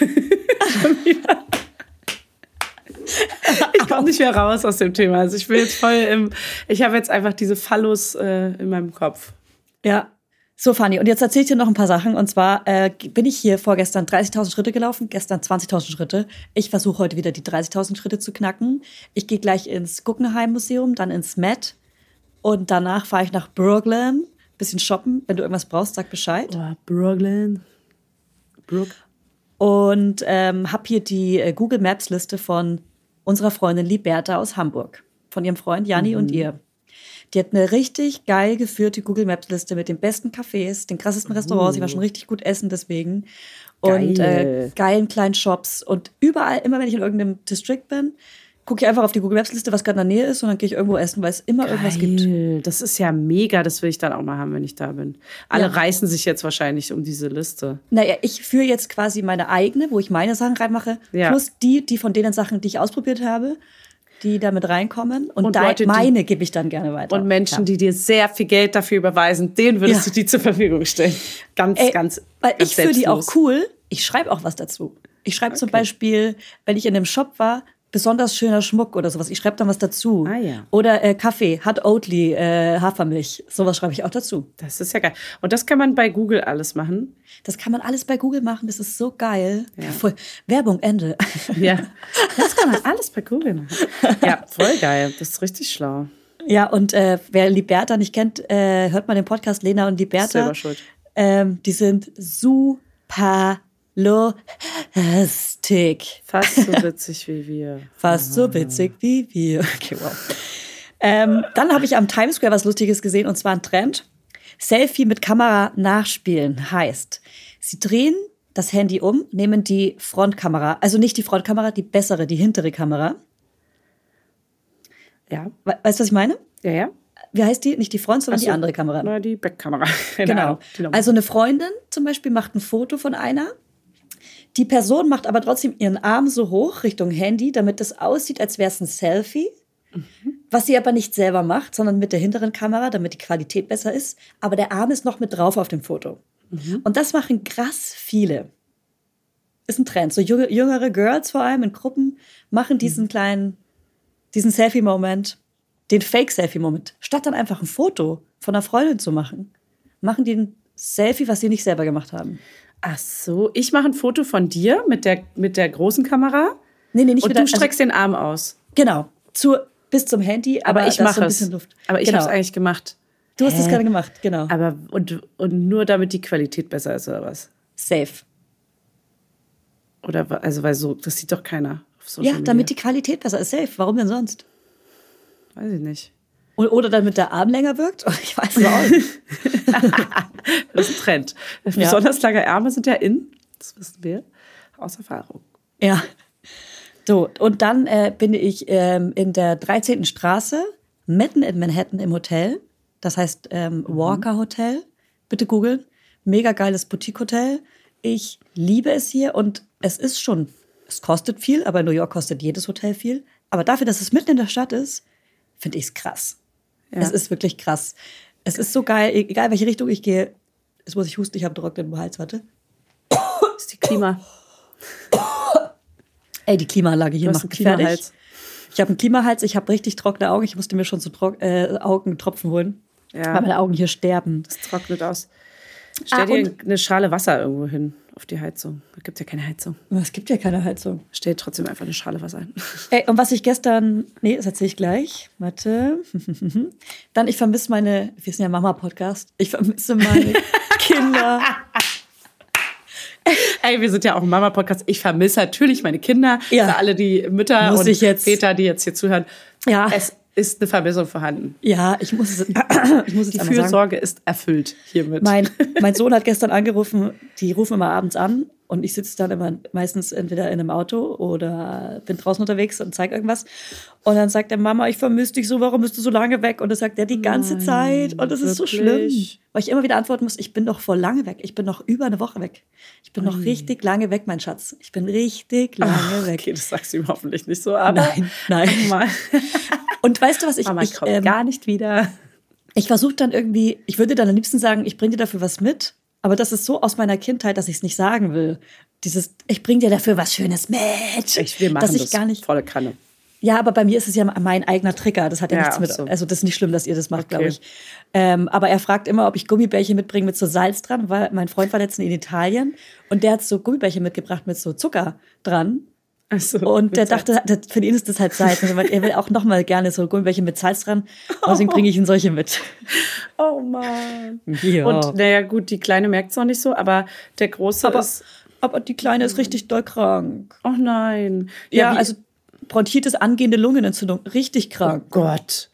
ich komme nicht mehr raus aus dem Thema. Also ich bin jetzt voll im. Ich habe jetzt einfach diese Phallus äh, in meinem Kopf. Ja. So, Fanny, und jetzt erzähle ich dir noch ein paar Sachen. Und zwar äh, bin ich hier vorgestern 30.000 Schritte gelaufen, gestern 20.000 Schritte. Ich versuche heute wieder die 30.000 Schritte zu knacken. Ich gehe gleich ins Guggenheim Museum, dann ins Met und danach fahre ich nach Brooklyn, bisschen shoppen. Wenn du irgendwas brauchst, sag Bescheid. Oh, Brooklyn. Brook. Und ähm, habe hier die äh, Google Maps Liste von unserer Freundin Liberta aus Hamburg. Von ihrem Freund Janni und ihr. Die hat eine richtig geil geführte Google Maps Liste mit den besten Cafés, den krassesten Restaurants. Ich war schon richtig gut essen deswegen. Und Geil. äh, geilen kleinen Shops. Und überall, immer wenn ich in irgendeinem District bin, gucke ich einfach auf die Google Maps Liste, was gerade in der Nähe ist. Und dann gehe ich irgendwo essen, weil es immer irgendwas gibt. Geil. Das ist ja mega. Das will ich dann auch mal haben, wenn ich da bin. Alle Ja. reißen sich jetzt wahrscheinlich um diese Liste. Naja, ich führe jetzt quasi meine eigene, wo ich meine Sachen reinmache, Ja. plus die, die von denen Sachen, die ich ausprobiert habe, die damit reinkommen. Und, Und Leute, die- meine gebe ich dann gerne weiter. Und Menschen, ja. die dir sehr viel Geld dafür überweisen, denen würdest Ja. du die zur Verfügung stellen. Ganz, Ey, ganz. Weil ganz ich fühle die auch cool. Ich schreibe auch was dazu. Ich schreibe zum Beispiel, wenn ich in einem Shop war, besonders schöner Schmuck oder sowas. Ich schreibe dann was dazu. Ah, ja. Oder äh, Kaffee, hat Oatly, äh, Hafermilch. Sowas schreibe ich auch dazu. Das ist ja geil. Und das kann man bei Google alles machen. Das kann man alles bei Google machen. Das ist so geil. Voll. Werbung, Ende. Ja. Das kann man alles bei Google machen. Ja, voll geil. Das ist richtig schlau. Ja, und äh, wer Liberta nicht kennt, äh, hört mal den Podcast Lena und Liberta. Selber schuld. Ähm, die sind super lustig. Fast so witzig wie wir. Fast so witzig wie wir. Okay, wow. Ähm, dann habe ich am Times Square was Lustiges gesehen und zwar ein Trend. Selfie mit Kamera nachspielen heißt, sie drehen das Handy um, nehmen die Frontkamera, also nicht die Frontkamera, die bessere, die hintere Kamera. Ja. We weißt du, was ich meine? Ja, ja. Wie heißt die? Nicht die Front, sondern so. die andere Kamera. Na, die Backkamera. Genau. Also eine Freundin zum Beispiel macht ein Foto von einer. Die Person macht aber trotzdem ihren Arm so hoch Richtung Handy, damit es aussieht, als wäre es ein Selfie. Was sie aber nicht selber macht, sondern mit der hinteren Kamera, damit die Qualität besser ist. Aber der Arm ist noch mit drauf auf dem Foto. Und das machen krass viele. Ist ein Trend. So junge, jüngere Girls vor allem in Gruppen machen diesen kleinen, diesen Selfie-Moment, den Fake-Selfie-Moment, statt dann einfach ein Foto von einer Freundin zu machen, machen die ein Selfie, was sie nicht selber gemacht haben. Ach so, ich mache ein Foto von dir mit der, mit der großen Kamera Nee, nee, nicht und du streckst den Arm aus. Also, genau, zu, bis zum Handy, aber, Aber, ich mache es. bisschen Luft. Aber ich genau. habe es eigentlich gemacht. Du hast es gerade gemacht, genau. Aber und, und nur damit die Qualität besser ist oder was? Safe. Oder also weil so das sieht doch keiner auf Social Ja, Media. damit die Qualität besser ist. Safe. Warum denn sonst? weiß ich nicht. Oder damit der Arm länger wirkt? Ich weiß es auch nicht. Das ist ein Trend. Besonders lange Ärmel sind ja in, das wissen wir aus Erfahrung. Ja. So, und dann äh, bin ich ähm, in der 13. Straße, mitten in Manhattan im Hotel. Das heißt ähm, Walker Hotel. Bitte googeln. Mega geiles Boutique-Hotel. Ich liebe es hier und es ist schon, es kostet viel, aber in New York kostet jedes Hotel viel. Aber dafür, dass es mitten in der Stadt ist, finde ich es krass. Es ist wirklich krass. Es ist so geil, e- egal welche Richtung ich gehe. Jetzt muss ich husten, ich habe trockenen Hals, warte. Das ist die Klima. Ey, die Klimaanlage hier macht einen mich fertig. Klimahals. Ich habe einen Klimahals, ich habe richtig trockene Augen. Ich musste mir schon so Trock äh, Augentropfen holen, Ja. weil meine Augen hier sterben. Das trocknet aus. Stell Ah, dir eine Schale Wasser irgendwo hin auf die Heizung. Da gibt ja keine Heizung. Es gibt ja keine Heizung. Stell trotzdem einfach eine Schale Wasser hin. Ey, und was ich gestern, nee, das erzähle ich gleich. Warte. Dann, ich vermisse meine, wir sind ja Mama-Podcast, ich vermisse meine Kinder. Ey, wir sind ja auch ein Mama-Podcast. Ich vermisse natürlich meine Kinder. Ja. Für alle die Mütter Muss und Väter, die jetzt hier zuhören. Ja. Es ist eine Vermissung vorhanden. Ja, ich muss es, ich muss es Die einmal sagen. Fürsorge ist erfüllt hiermit. Mein, mein Sohn hat gestern angerufen, die rufen immer abends an und ich sitze dann immer meistens entweder in einem Auto oder bin draußen unterwegs und zeige irgendwas. Und dann sagt er, Mama, ich vermisse dich so, warum bist du so lange weg? Und das sagt er die ganze Zeit und das ist so schlimm. wirklich? Weil ich immer wieder antworten muss, ich bin doch voll lange weg. Ich bin noch über eine Woche weg. Ich bin noch richtig lange weg, mein Schatz. Ich bin richtig lange Ach, weg. Okay, das sagst du ihm hoffentlich nicht so, aber Nein, nein. Und weißt du was, ich, Mama, ich ich, komme ähm, gar nicht wieder. ich versuche dann irgendwie, ich würde dann am liebsten sagen, ich bringe dir dafür was mit, aber das ist so aus meiner Kindheit, dass ich es nicht sagen will. Dieses, ich bringe dir dafür was Schönes mit. Ich, wir machen dass ich das gar nicht. volle Kanne. Ja, aber bei mir ist es ja mein eigener Trigger. Das hat ja, Ja, nichts mit. so. Also das ist nicht schlimm, dass ihr das macht, Okay. glaube ich. Ähm, aber er fragt immer, ob ich Gummibärchen mitbringe mit so Salz dran, weil mein Freund war letztens in Italien und der hat so Gummibärchen mitgebracht mit so Zucker dran. So, Und der dachte, das- für ihn ist das halt Salz. Und er will auch noch mal gerne so Gummibärchen mit Salz dran. Deswegen bringe ich ihm solche mit. Oh Mann. Ja. Und naja, gut, die Kleine merkt es noch nicht so, aber der Große aber, ist. aber die Kleine ist richtig doll krank. Oh nein. Ja, wie- also Bronchitis, angehende Lungenentzündung, richtig krank. Oh Gott.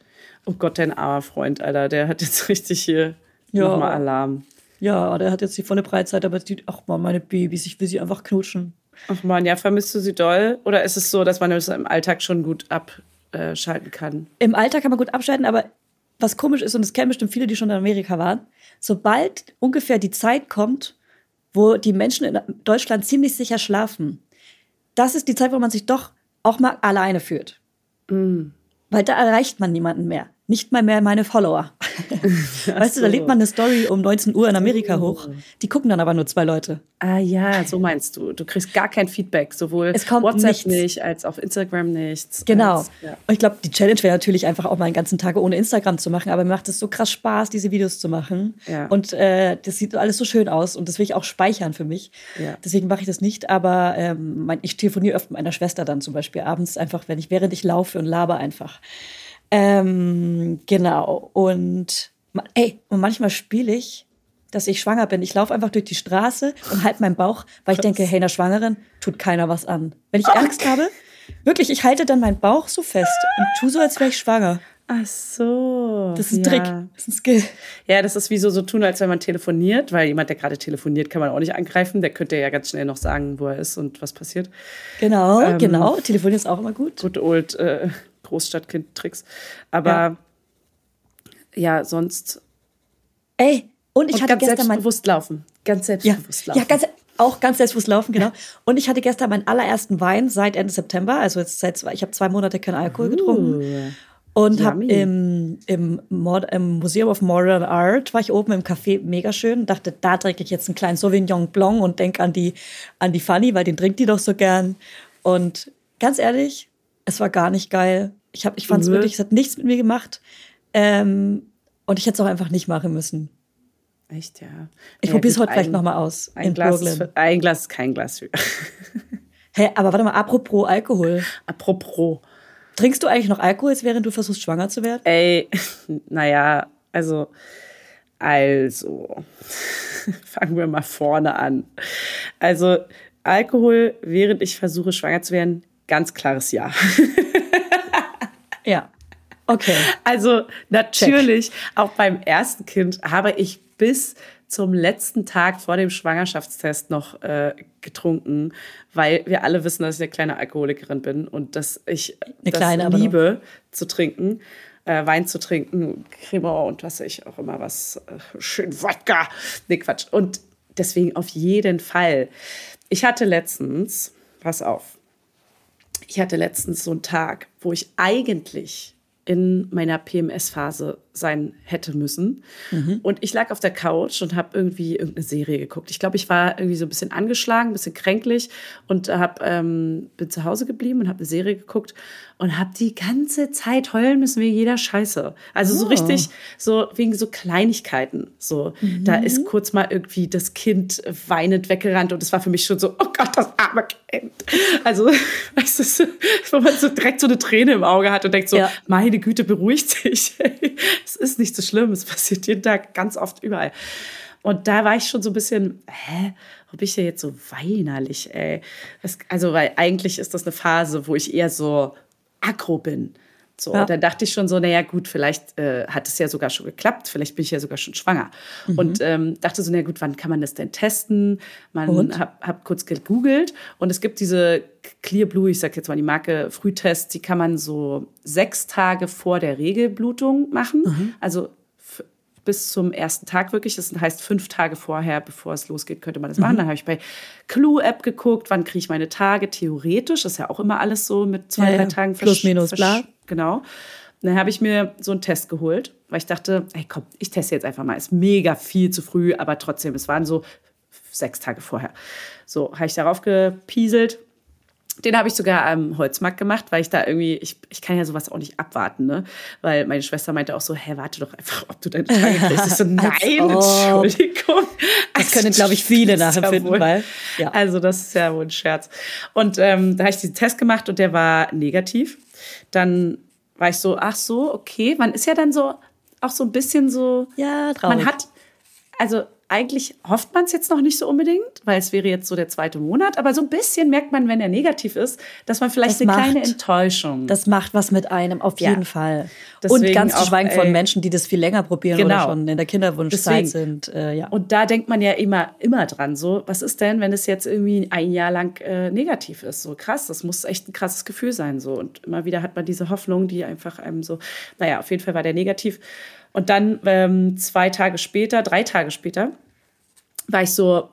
Oh Gott, dein armer Freund, Alter. Der hat jetzt richtig hier Ja. nochmal Alarm. Ja, der hat jetzt die volle Breitzeit, aber die, ach man, meine Babys, ich will sie einfach knutschen. Ach man, ja, vermisst du sie doll? Oder ist es so, dass man das im Alltag schon gut abschalten kann? Im Alter kann man gut abschalten, aber was komisch ist, und das kennen bestimmt viele, die schon in Amerika waren, sobald ungefähr die Zeit kommt, wo die Menschen in Deutschland ziemlich sicher schlafen, das ist die Zeit, wo man sich doch auch mal alleine fühlt. Weil da erreicht man niemanden mehr. Nicht mal mehr meine Follower. weißt du, da lädt man eine Story um 19 Uhr in Amerika hoch. Die gucken dann aber nur zwei Leute. Ah ja, so meinst du. Du kriegst gar kein Feedback, sowohl Es kommt WhatsApp nichts. nicht als auf Instagram nichts. Genau. Als, ja. Und ich glaube, die Challenge wäre natürlich einfach auch mal einen ganzen Tag ohne Instagram zu machen, aber mir macht es so krass Spaß, diese Videos zu machen. Ja. Und äh, das sieht alles so schön aus und das will ich auch speichern für mich. Ja. Deswegen mache ich das nicht, aber ähm, ich telefoniere oft mit meiner Schwester dann zum Beispiel abends einfach, wenn ich, während ich laufe und laber einfach. Ähm, genau. Und ey, und manchmal spiele ich, dass ich schwanger bin. Ich laufe einfach durch die Straße und halte meinen Bauch, weil ich denke, hey, einer Schwangeren tut keiner was an. Wenn ich Angst habe, wirklich, ich halte dann meinen Bauch so fest und tu so, als wäre ich schwanger. Ach so. Das ist ein ja. Trick, das ist ein Skill. Ja, das ist wie so, so tun, als wenn man telefoniert, weil jemand, der gerade telefoniert, kann man auch nicht angreifen. Der könnte ja ganz schnell noch sagen, wo er ist und was passiert. Genau, Ähm, genau. Telefonieren ist auch immer gut. Good old äh, Großstadtkind-Tricks. Aber Ja. ja. sonst. Ey, und ich und hatte ganz gestern mein selbstbewusst laufen. Ganz Ja, selbstbewusst laufen. ja ganz, auch ganz selbstbewusst laufen, genau. Und ich hatte gestern meinen allerersten Wein seit Ende September. Also jetzt seit zwei, ich habe zwei Monate keinen Alkohol getrunken. Und habe im, im, im Museum of Modern Art, war ich oben im Café, mega schön. Dachte, da trinke ich jetzt einen kleinen Sauvignon Blanc und denke an die, an die Fanny, weil den trinkt die doch so gern. Und ganz ehrlich, es war gar nicht geil. Ich, hab- ich fand es Nö. wirklich, es hat nichts mit mir gemacht. Ähm, und ich hätte es auch einfach nicht machen müssen. Echt, ja. Ich ja, probiere es heute vielleicht ein- nochmal aus. Ein in Glas, für- ein Glas ist kein Glas. für- Hey, aber warte mal, apropos Alkohol. Apropos. Trinkst du eigentlich noch Alkohol, während du versuchst, schwanger zu werden? Ey, naja, also, also, fangen wir mal vorne an. Also, Alkohol, während ich versuche, schwanger zu werden, ganz klares Ja. Ja. Okay. Also, natürlich, auch beim ersten Kind habe ich bis zum letzten Tag vor dem Schwangerschaftstest noch äh, getrunken, weil wir alle wissen, dass ich eine kleine Alkoholikerin bin und dass ich Eine das kleine, liebe zu trinken, äh, Wein zu trinken, Cremant und was ich auch immer was, äh, schön Wodka. Nee, Quatsch. Und deswegen auf jeden Fall. Ich hatte letztens, pass auf, ich hatte letztens so einen Tag, wo ich eigentlich in meiner PMS-Phase sein hätte müssen. Und ich lag auf der Couch und habe irgendwie irgendeine Serie geguckt. Ich glaube, ich war irgendwie so ein bisschen angeschlagen, ein bisschen kränklich und hab, ähm, bin zu Hause geblieben und habe eine Serie geguckt und habe die ganze Zeit heulen müssen wegen jeder Scheiße. Also so Oh. richtig, so wegen so Kleinigkeiten. So, da ist kurz mal irgendwie das Kind weinend weggerannt und es war für mich schon so, oh Gott, das arme Kind. Also, weißt du, wo man so direkt so eine Träne im Auge hat und denkt so, Ja. meine Güte, beruhigt dich. Es ist nicht so schlimm, es passiert jeden Tag ganz oft überall. Und da war ich schon so ein bisschen, hä, ob ich ja jetzt so weinerlich, ey. Das, also, weil eigentlich ist das eine Phase, wo ich eher so aggro bin. So, Ja. und dann dachte ich schon so, naja, gut, vielleicht äh, hat es ja sogar schon geklappt, vielleicht bin ich ja sogar schon schwanger. Mhm. Und ähm, dachte so, naja, gut, wann kann man das denn testen? Man Und? hab, hab kurz gegoogelt und es gibt diese Clear Blue, ich sag jetzt mal die Marke Frühtests, die kann man so sechs Tage vor der Regelblutung machen. Mhm. Also bis zum ersten Tag wirklich. Das heißt, fünf Tage vorher, bevor es losgeht, könnte man das machen. Dann habe ich bei Clue-App geguckt, wann kriege ich meine Tage. Theoretisch ist ja auch immer alles so mit zwei, Ja, drei. Tagen Plus, minus, bla. Genau. Und dann habe ich mir so einen Test geholt, weil ich dachte, ey komm, ich teste jetzt einfach mal. Ist mega viel zu früh, aber trotzdem, es waren so sechs Tage vorher. So, habe ich darauf gepieselt. Den habe ich sogar am Holzmarkt gemacht, weil ich da irgendwie, ich, ich kann ja sowas auch nicht abwarten, ne? Weil meine Schwester meinte auch so, hä, warte doch einfach, ob du deine Tage kriegst. Ich so, nein. Entschuldigung. Das können, glaube ich, viele nachempfinden, wohl- weil, ja. Also das ist ja wohl ein Scherz. Und ähm, da habe ich diesen Test gemacht und der war negativ. Dann war ich so, ach so, okay. Man ist ja dann so, auch so ein bisschen so, Ja, traurig. man hat, also eigentlich hofft man es jetzt noch nicht so unbedingt, weil es wäre jetzt so der zweite Monat, aber so ein bisschen merkt man, wenn er negativ ist, dass man vielleicht Das eine macht- kleine Enttäuschung. Das macht was mit einem, auf Ja. jeden Fall. Deswegen und ganz zu schweigen von Menschen, die das viel länger probieren Genau. oder schon in der Kinderwunschzeit sind. Äh, ja. Und da denkt man ja immer, immer dran, so, was ist denn, wenn es jetzt irgendwie ein Jahr lang äh, negativ ist? So krass, das muss echt ein krasses Gefühl sein. So. Und immer wieder hat man diese Hoffnung, die einfach einem so, naja, auf jeden Fall war der negativ. Und dann ähm, zwei Tage später, drei Tage später, war ich so,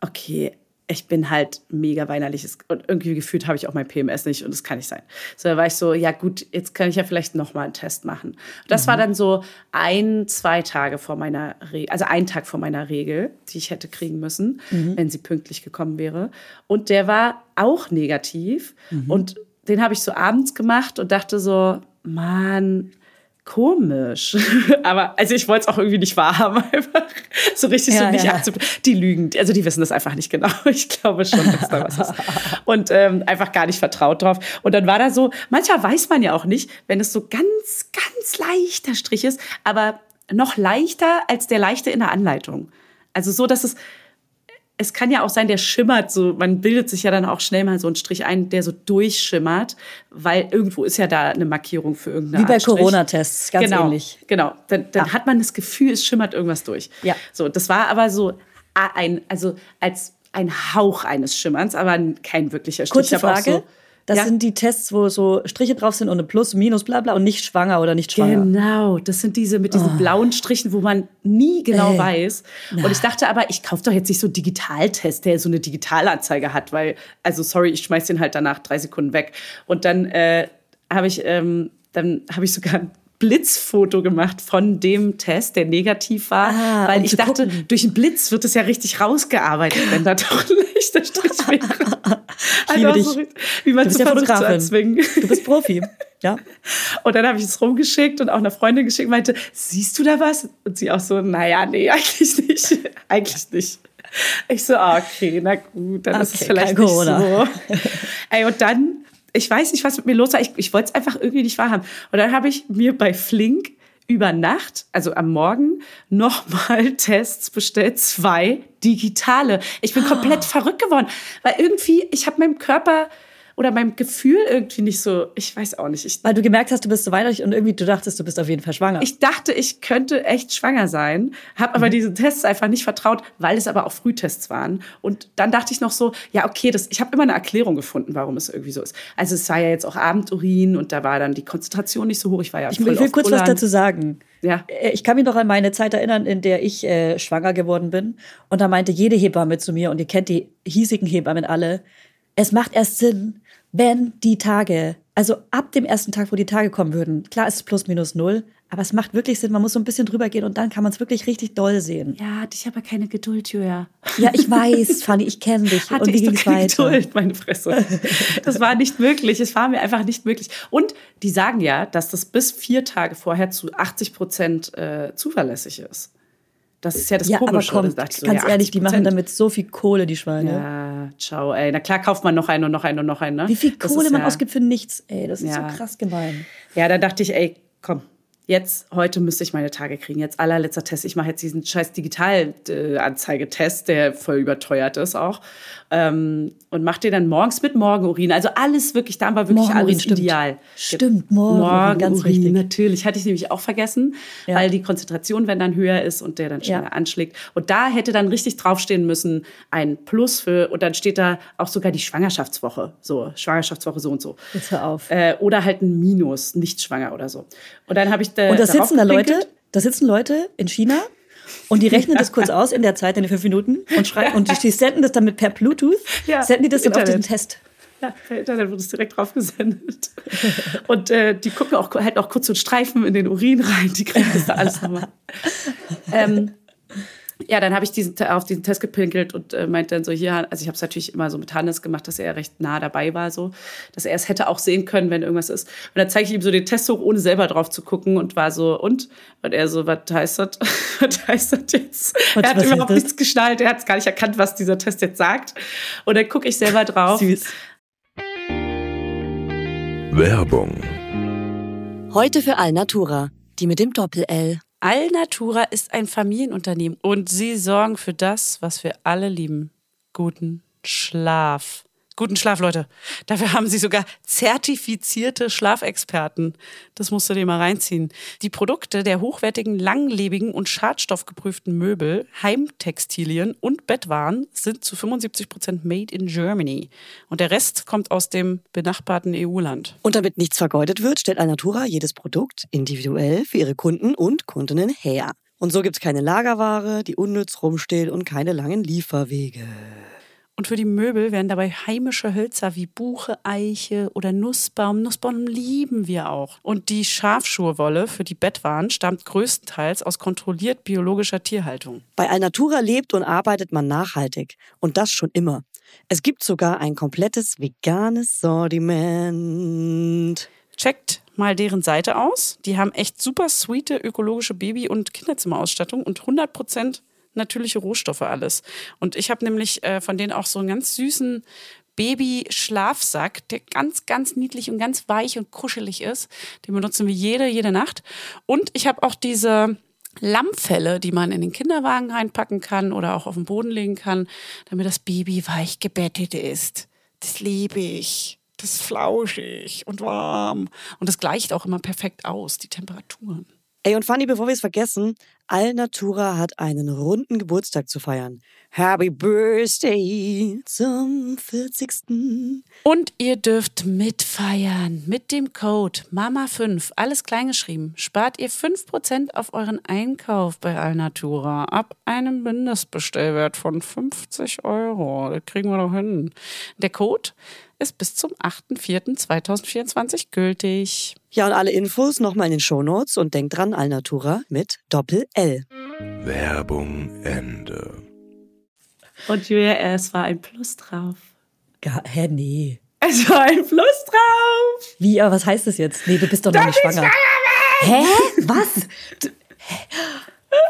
okay, ich bin halt mega weinerliches und irgendwie gefühlt habe ich auch mein PMS nicht und das kann nicht sein. So da war ich so, ja gut, jetzt kann ich ja vielleicht noch mal einen Test machen. Und das mhm. war dann so ein, zwei Tage vor meiner Regel, also ein Tag vor meiner Regel, die ich hätte kriegen müssen, mhm. wenn sie pünktlich gekommen wäre. Und der war auch negativ mhm. und den habe ich so abends gemacht und dachte so, Mann, komisch. Aber also ich wollte es auch irgendwie nicht wahrhaben, einfach so richtig ja, so nicht ja. akzeptieren. Die lügen, also die wissen das einfach nicht genau. Ich glaube schon, dass da was ist. Und ähm, einfach gar nicht vertraut drauf. Und dann war da so, manchmal weiß man ja auch nicht, wenn es so ganz, ganz leichter Strich ist, aber noch leichter als der leichte in der Anleitung. Also so, dass es es kann ja auch sein, der schimmert so, man bildet sich ja dann auch schnell mal so einen Strich ein, der so durchschimmert, weil irgendwo ist ja da eine Markierung für irgendeine Wie bei Corona-Tests, ganz genau, ähnlich. Genau, dann, dann hat man das Gefühl, es schimmert irgendwas durch. Ja. So, das war aber so ein, also als ein Hauch eines Schimmerns, aber kein wirklicher Strich. Kurze Frage. Das ja. sind die Tests, wo so Striche drauf sind und eine Plus, Minus, bla bla und nicht schwanger oder nicht schwanger. Genau, das sind diese mit diesen oh. blauen Strichen, wo man nie genau Ey. weiß. Na. Und ich dachte aber, ich kaufe doch jetzt nicht so einen Digitaltest, der so eine Digitalanzeige hat, weil, also sorry, ich schmeiß den halt danach drei Sekunden weg. Und dann äh, habe ich, ähm, dann habe ich sogar Blitzfoto gemacht von dem Test, der negativ war, ah, weil ich dachte, gucken. durch einen Blitz wird es ja richtig rausgearbeitet, wenn da doch ein leichter Strich wäre. Ich liebe dich. Wie man zu versucht zu erzwingen. Du bist Profi. Ja. Und dann habe ich es rumgeschickt und auch einer Freundin geschickt und meinte, siehst du da was? Und sie auch so, naja, nee, eigentlich nicht. eigentlich nicht. Ich so, ah, okay, na gut, dann okay, ist es vielleicht nicht so. Ey, und dann ich weiß nicht, was mit mir los war. Ich, ich wollte es einfach irgendwie nicht wahrhaben. Und dann habe ich mir bei Flink über Nacht, also am Morgen, nochmal Tests bestellt, zwei digitale. Ich bin komplett oh. verrückt geworden, weil irgendwie, ich habe meinem Körper oder meinem Gefühl irgendwie nicht so, ich weiß auch nicht. Ich, Weil du gemerkt hast, du bist so weinerlich und irgendwie du dachtest, du bist auf jeden Fall schwanger. Ich dachte, ich könnte echt schwanger sein, habe aber mhm. diesen Tests einfach nicht vertraut, weil es aber auch Frühtests waren. Und dann dachte ich noch so, ja okay, das, ich habe immer eine Erklärung gefunden, warum es irgendwie so ist. Also es war ja jetzt auch Abendurin und da war dann die Konzentration nicht so hoch. Ich war ja Ich, ich will kurz Ulan. was dazu sagen. Ja. Äh, ich kann mich noch an meine Zeit erinnern, in der ich äh, schwanger geworden bin. Und da meinte jede Hebamme zu mir, und ihr kennt die hiesigen Hebammen alle, es macht erst Sinn, wenn die Tage, also ab dem ersten Tag, wo die Tage kommen würden, klar ist es plus minus null, aber es macht wirklich Sinn, man muss so ein bisschen drüber gehen und dann kann man es wirklich richtig doll sehen. Ja, hatte ich aber keine Geduld, Julia. Ja, ich weiß, Fanny, ich kenne dich. Hatte und ich doch keine weiter? Geduld, meine Fresse. Das war nicht möglich, es war mir einfach nicht möglich. Und die sagen ja, dass das bis vier Tage vorher zu 80 Prozent äh, zuverlässig ist. Das ist ja das ja, Komische. Aber komm, so, ganz ja, ehrlich, die machen damit so viel Kohle, die Schweine. Ja, ciao, ey. Na klar kauft man noch einen und noch einen und noch einen, ne? Wie viel Kohle man ja, ausgibt für nichts, ey. Das ist so krass gemein. Ja, da dachte ich, ey, komm, jetzt, heute müsste ich meine Tage kriegen. Jetzt allerletzter Test. Ich mache jetzt diesen scheiß Digitalanzeigetest, der voll überteuert ist auch. Ähm, und mache den dann morgens mit Morgenurin. Also alles wirklich, da war wirklich alles stimmt. ideal. Stimmt, morgen. Morgenurin, ganz richtig. natürlich. Hatte ich nämlich auch vergessen, ja. weil die Konzentration, wenn dann höher ist und der dann schneller ja. anschlägt. Und da hätte dann richtig draufstehen müssen, ein Plus für, und dann steht da auch sogar die Schwangerschaftswoche. So, Schwangerschaftswoche so und so. Jetzt hör auf. Äh, oder halt ein Minus, nicht schwanger oder so. Und dann habe ich da. Und da sitzen da Leute, da sitzen Leute in China und die rechnen das kurz aus in der Zeit, in den fünf Minuten und schreiben und die senden das dann mit per Bluetooth, ja, senden die das dann auf diesen Test. Ja, per Internet wird es direkt drauf gesendet. Und äh, die gucken auch halt auch kurz so einen Streifen in den Urin rein, die kriegen das da alles nochmal. ähm, ja, dann habe ich diesen, auf diesen Test gepinkelt und äh, meinte dann so, hier, also ich habe es natürlich immer so mit Hannes gemacht, dass er recht nah dabei war, so, dass er es hätte auch sehen können, wenn irgendwas ist. Und dann zeige ich ihm so den Test hoch, ohne selber drauf zu gucken und war so, und? Und er so, was heißt das? was heißt das jetzt? Was, er hat überhaupt nichts geschnallt, er hat gar nicht erkannt, was dieser Test jetzt sagt. Und dann gucke ich selber drauf. Süß. Werbung. Heute für Alnatura, die mit dem Doppel-L. Alnatura ist ein Familienunternehmen und sie sorgen für das, was wir alle lieben. Guten Schlaf. Guten Schlaf, Leute. Dafür haben sie sogar zertifizierte Schlafexperten. Das musst du dir mal reinziehen. Die Produkte der hochwertigen, langlebigen und schadstoffgeprüften Möbel, Heimtextilien und Bettwaren sind zu 75 Prozent made in Germany. Und der Rest kommt aus dem benachbarten EU-Land. Und damit nichts vergeudet wird, stellt Alnatura jedes Produkt individuell für ihre Kunden und Kundinnen her. Und so gibt es keine Lagerware, die unnütz rumsteht und keine langen Lieferwege. Und für die Möbel werden dabei heimische Hölzer wie Buche, Eiche oder Nussbaum. Nussbaum lieben wir auch. Und die Schafschurwolle für die Bettwaren stammt größtenteils aus kontrolliert biologischer Tierhaltung. Bei Alnatura lebt und arbeitet man nachhaltig. Und das schon immer. Es gibt sogar ein komplettes veganes Sortiment. Checkt mal deren Seite aus. Die haben echt super sweete ökologische Baby- und Kinderzimmerausstattung und 100 Prozent natürliche Rohstoffe alles. Und ich habe nämlich äh, von denen auch so einen ganz süßen Baby-Schlafsack, der ganz, ganz niedlich und ganz weich und kuschelig ist. Den benutzen wir jede, jede Nacht. Und ich habe auch diese Lammfelle, die man in den Kinderwagen reinpacken kann oder auch auf den Boden legen kann, damit das Baby weich gebettet ist. Das liebe ich. Das ist flauschig und warm. Und das gleicht auch immer perfekt aus, die Temperaturen. Ey, und Fanny, bevor wir es vergessen, Alnatura hat einen runden Geburtstag zu feiern. Happy Birthday zum 40. Und ihr dürft mitfeiern mit dem Code MAMA5, alles kleingeschrieben. Spart ihr 5% auf euren Einkauf bei Alnatura ab einem Mindestbestellwert von 50 Euro. Das kriegen wir doch hin. Der Code ist bis zum 8.4.2024 gültig. Ja, und alle Infos nochmal in den Shownotes und denkt dran, Alnatura mit Doppel-L. Werbung Ende. Und Julia, es war ein Plus drauf. Ga hä, nee. Es war ein Plus drauf. Wie, aber was heißt das jetzt? Nee, du bist doch noch nicht schwanger. Hä? Was? Du, hä?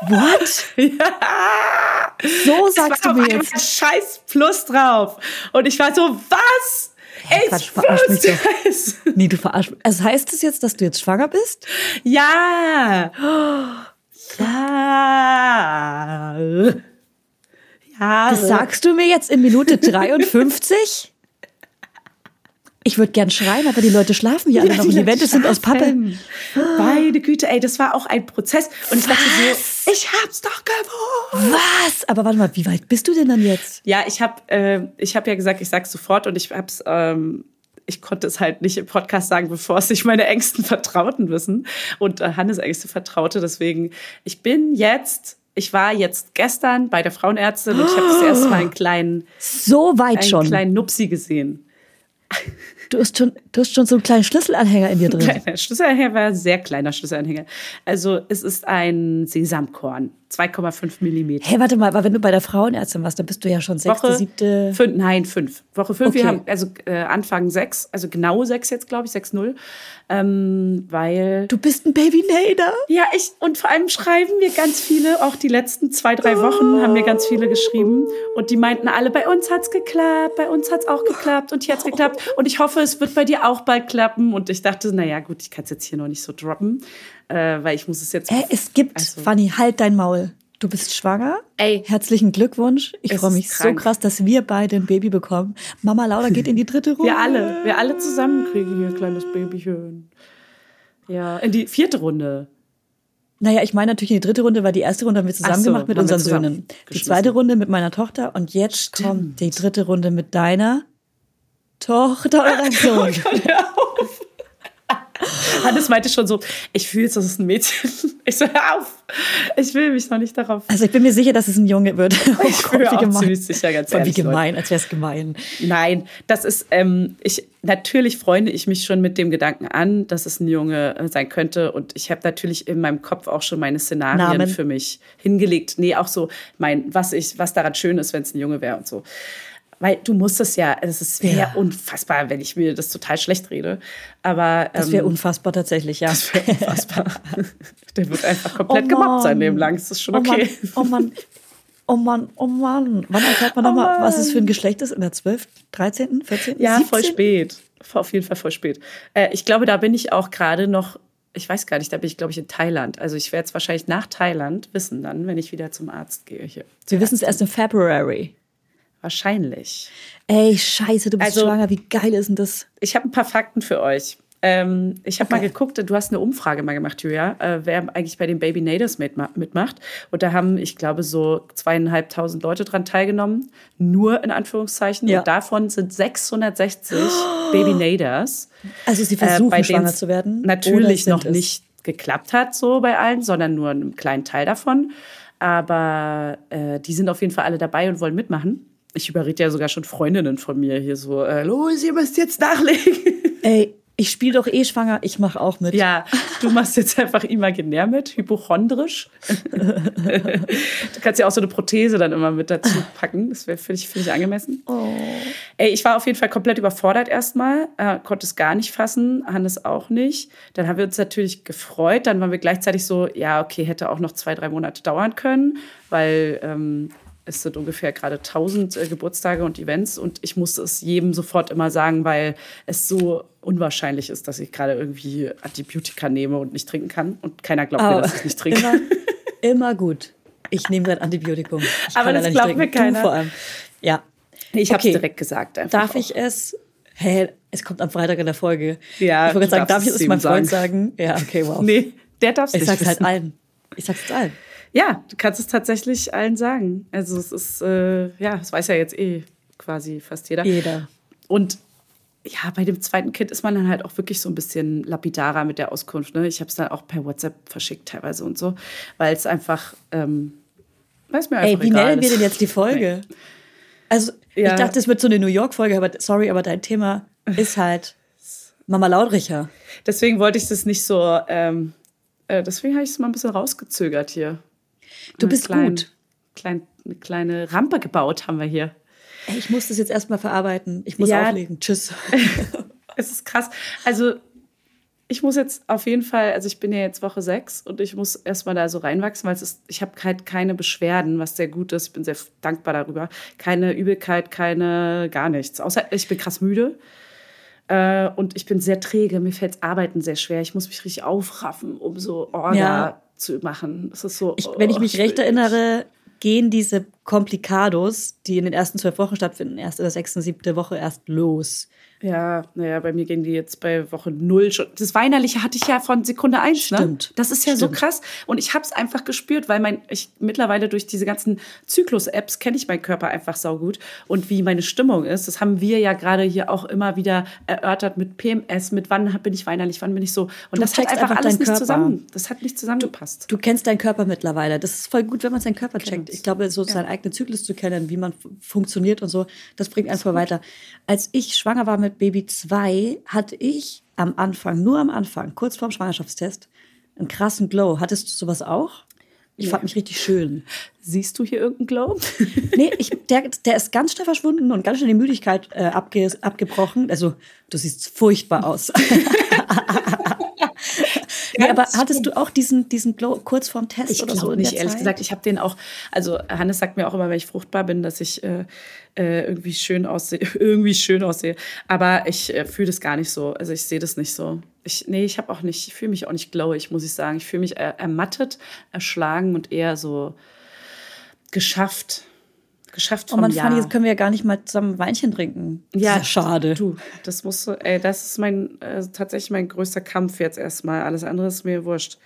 What? Ja. So sagst es war du mir jetzt. scheiß Plus drauf. Und ich war so, was? Ich Quatsch, verarsch mich doch. es. Nee, du verarsch mich. Also heißt es jetzt, dass du jetzt schwanger bist? Ja. Ja. Ja. Das sagst du mir jetzt in Minute 53? Ich würde gern schreien, aber die Leute schlafen hier alle noch die Wände sind aus Pappe. Meine Güte, ey, das war auch ein Prozess. Und ich dachte so, ich hab's doch gewusst. Was? Aber warte mal, wie weit bist du denn dann jetzt? Ja, ich habe äh, ich hab ja gesagt, ich sag's sofort und ich hab's, ähm, ich konnte es halt nicht im Podcast sagen, bevor es sich meine engsten Vertrauten wissen und äh, Hannes engste Vertraute. Deswegen, ich bin jetzt, ich war jetzt gestern bei der Frauenärztin und ich habe das erste Mal einen kleinen, So weit einen schon. kleinen Nupsi gesehen. Du hast schon, du hast schon so einen kleinen Schlüsselanhänger in dir drin. Kleiner Schlüsselanhänger war ein sehr kleiner Schlüsselanhänger. Also es ist ein Sesamkorn, 2,5 Millimeter. Hey, warte mal, aber wenn du bei der Frauenärztin warst, dann bist du ja schon sechste, Woche siebte. Fünf, nein, fünf. Woche fünf. Wir Okay. haben also äh, Anfang sechs, also genau sechs jetzt, glaube ich, sechs null, ähm, weil Du bist ein Baby-Nader. ja ich und vor allem schreiben mir ganz viele, auch die letzten zwei drei Wochen haben mir ganz viele geschrieben und die meinten alle, bei uns hat's geklappt, bei uns hat's auch geklappt und hier hat's geklappt und ich hoffe, es wird bei dir auch bald klappen und ich dachte, na ja, gut, ich kann es jetzt hier noch nicht so droppen, äh, weil ich muss es jetzt Äh, es gibt, Also- Fanny, halt dein Maul. Du bist schwanger. Ey. Herzlichen Glückwunsch. Ich freue mich so krass, dass wir beide ein Baby bekommen. Mama Laura geht in die dritte Runde. Wir alle, wir alle zusammen kriegen hier ein kleines Babychen. Ja, in die vierte Runde. Naja, ich meine natürlich in die dritte Runde, weil die erste Runde haben wir zusammen so, gemacht mit unseren Söhnen. Die zweite Runde mit meiner Tochter und jetzt Stimmt. kommt die dritte Runde mit deiner Tochter oder Sohn. Hör auf. Hannes meinte schon so, ich fühle jetzt, das ist ein Mädchen. Ich so, hör auf. Ich will mich noch nicht darauf. Also ich bin mir sicher, dass es ein Junge wird. Oh Ich Gott, bin auch gemein. ziemlich sicher, ganz Voll, Wie ehrlich, Leute. gemein, als wäre es gemein. Nein, das ist, ähm, ich, natürlich freunde ich mich schon mit dem Gedanken an, dass es ein Junge äh, sein könnte. Und ich habe natürlich in meinem Kopf auch schon meine Szenarien Namen? für mich hingelegt. Nee, auch so mein, was ich, was daran schön ist, wenn es ein Junge wäre und so. Weil du musst es ja, es wäre Ja. unfassbar, wenn ich mir das total schlecht rede. Aber Das wäre ähm, unfassbar tatsächlich, ja. das wäre unfassbar. Der wird einfach komplett Oh gemobbt sein Mann. Leben lang. Das ist schon Oh okay. Mann, oh Mann, oh Mann, oh Mann. Wann erfährt man nochmal, was es für ein Geschlecht ist? In der 12., 13., 14., Ja, 17.? voll spät. Auf jeden Fall voll spät. Äh, ich glaube, da bin ich auch gerade noch, ich weiß gar nicht, da bin ich, glaube ich, in Thailand. Also ich werde es wahrscheinlich nach Thailand wissen dann, wenn ich wieder zum Arzt gehe hier. Wir wissen es erst im February. Wahrscheinlich. Ey, scheiße, du bist Also- schwanger. Wie geil ist denn das? Ich habe ein paar Fakten für euch. Ähm, ich habe mal geguckt, du hast eine Umfrage mal gemacht, Julia, äh, wer eigentlich bei den Baby Natives mitma mitmacht. Und da haben, ich glaube, so zweieinhalbtausend Leute dran teilgenommen. Nur in Anführungszeichen. Ja. Und davon sind 660 Baby Natives. Also sie äh, versuchen, bei schwanger zu werden. Natürlich noch es? nicht geklappt hat, so bei allen, sondern nur einen kleinen Teil davon. Aber äh, die sind auf jeden Fall alle dabei und wollen mitmachen. Ich überrede ja sogar schon Freundinnen von mir hier so, äh, los, ihr müsst jetzt nachlegen. Ey, ich spiele doch eh schwanger, ich mache auch mit. Ja, du machst jetzt einfach imaginär mit, hypochondrisch. du kannst ja auch so eine Prothese dann immer mit dazu packen. Das wäre, finde ich, find ich angemessen. Oh. Ey, ich war auf jeden Fall komplett überfordert erstmal, äh, konnte es gar nicht fassen, Hannes auch nicht. Dann haben wir uns natürlich gefreut. Dann waren wir gleichzeitig so, ja, okay, hätte auch noch zwei, drei Monate dauern können, weil ähm, es sind ungefähr gerade 1000 äh, Geburtstage und Events und ich musste es jedem sofort immer sagen, weil es so unwahrscheinlich ist, dass ich gerade irgendwie Antibiotika nehme und nicht trinken kann und keiner glaubt Aber mir, dass ich nicht trinke. Immer, immer gut. Ich nehme ein Antibiotikum. Ich Aber das glaubt mir keiner. Du vor allem. Ja. Ich habe es Okay. direkt gesagt. Darf auch. ich es? Hä, es kommt am Freitag in der Folge. Ja, ich wollte gerade sagen, darf ich es meinem Freund sagen? Ja, okay, wow. Nee, der darf es ich nicht sag's halt wissen. allen. Ich sag's jetzt allen. Ja, du kannst es tatsächlich allen sagen. Also es ist, äh, ja, das weiß ja jetzt eh quasi fast jeder. Jeder. Und ja, bei dem zweiten Kind ist man dann halt auch wirklich so ein bisschen lapidarer mit der Auskunft. Ne? Ich habe es dann auch per WhatsApp verschickt teilweise und so, weil es einfach, ähm, weiß mir einfach Ey, wie egal nennen wir denn jetzt die Folge? Also, Ja. ich dachte, es wird so eine New York-Folge, aber sorry, aber dein Thema ist halt Mama Laudricher. Deswegen wollte ich das nicht so, ähm, äh, deswegen habe ich es mal ein bisschen rausgezögert hier. Du bist klein, gut. Klein, eine kleine Rampe gebaut haben wir hier. Ich muss das jetzt erstmal verarbeiten. Ich muss Ja. auflegen. Tschüss. Es ist krass. Also, ich muss jetzt auf jeden Fall, also ich bin ja jetzt Woche sechs und ich muss erstmal da so reinwachsen, weil es ist, ich habe halt keine Beschwerden, was sehr gut ist. Ich bin sehr dankbar darüber. Keine Übelkeit, keine gar nichts. Außer ich bin krass müde. Äh, und ich bin sehr träge. Mir fällt Arbeiten sehr schwer. Ich muss mich richtig aufraffen, um so Orga Ja. Zu machen. Das ist so. Ich, wenn ich oh, mich recht erinnere, gehen diese Komplikados, die in den ersten zwölf Wochen stattfinden, erst in der sechsten, siebten Woche erst los. Ja, naja, bei mir gehen die jetzt bei Woche null schon. Das Weinerliche hatte ich ja von Sekunde eins, ne? Stimmt. Das ist ja so Stimmt. krass. Und ich habe es einfach gespürt, weil mein, ich mittlerweile durch diese ganzen Zyklus-Apps kenne ich meinen Körper einfach saugut und wie meine Stimmung ist. Das haben wir ja gerade hier auch immer wieder erörtert mit PMS, mit wann bin ich weinerlich, wann bin ich so. Und Du das hat einfach einfach alles nicht Körper. zusammen. Das hat nicht zusammengepasst. Du kennst deinen Körper mittlerweile. Das ist voll gut, wenn man seinen Körper checkt. uns. Ich glaube, so seinen eigenen Zyklus zu kennen, wie man funktioniert und so, das bringt einen voll weiter. Als ich schwanger war mit Baby 2, hatte ich am Anfang, nur am Anfang, kurz vorm Schwangerschaftstest, einen krassen Glow. Hattest du sowas auch? Ich fand mich richtig schön. Siehst du hier irgendeinen Glow? Nee, ich, der, der ist ganz schnell verschwunden und ganz schnell die Müdigkeit äh, abge, abgebrochen. Also, du siehst furchtbar aus. nee, aber hattest du auch diesen, diesen Glow kurz vorm Test Ich oder so? nicht, ehrlich Zeit? gesagt. Ich habe den auch, also Hannes sagt mir auch immer, wenn ich fruchtbar bin, dass ich äh, äh, irgendwie schön aussehe, irgendwie schön aussehe. Aber ich äh, fühle das gar nicht so. Also ich sehe das nicht so. Ich, nee, ich habe auch nicht, ich fühle mich auch nicht glowig, muss ich sagen. Ich fühle mich äh, ermattet, erschlagen und eher so geschafft. Geschafft Oh vom Mann, Jahr. Fanny, jetzt können wir ja gar nicht mal zusammen ein Weinchen trinken. Ja, ja schade. Du, das musst du, ey, das ist mein, äh, tatsächlich mein größter Kampf jetzt erstmal. Alles andere ist mir wurscht.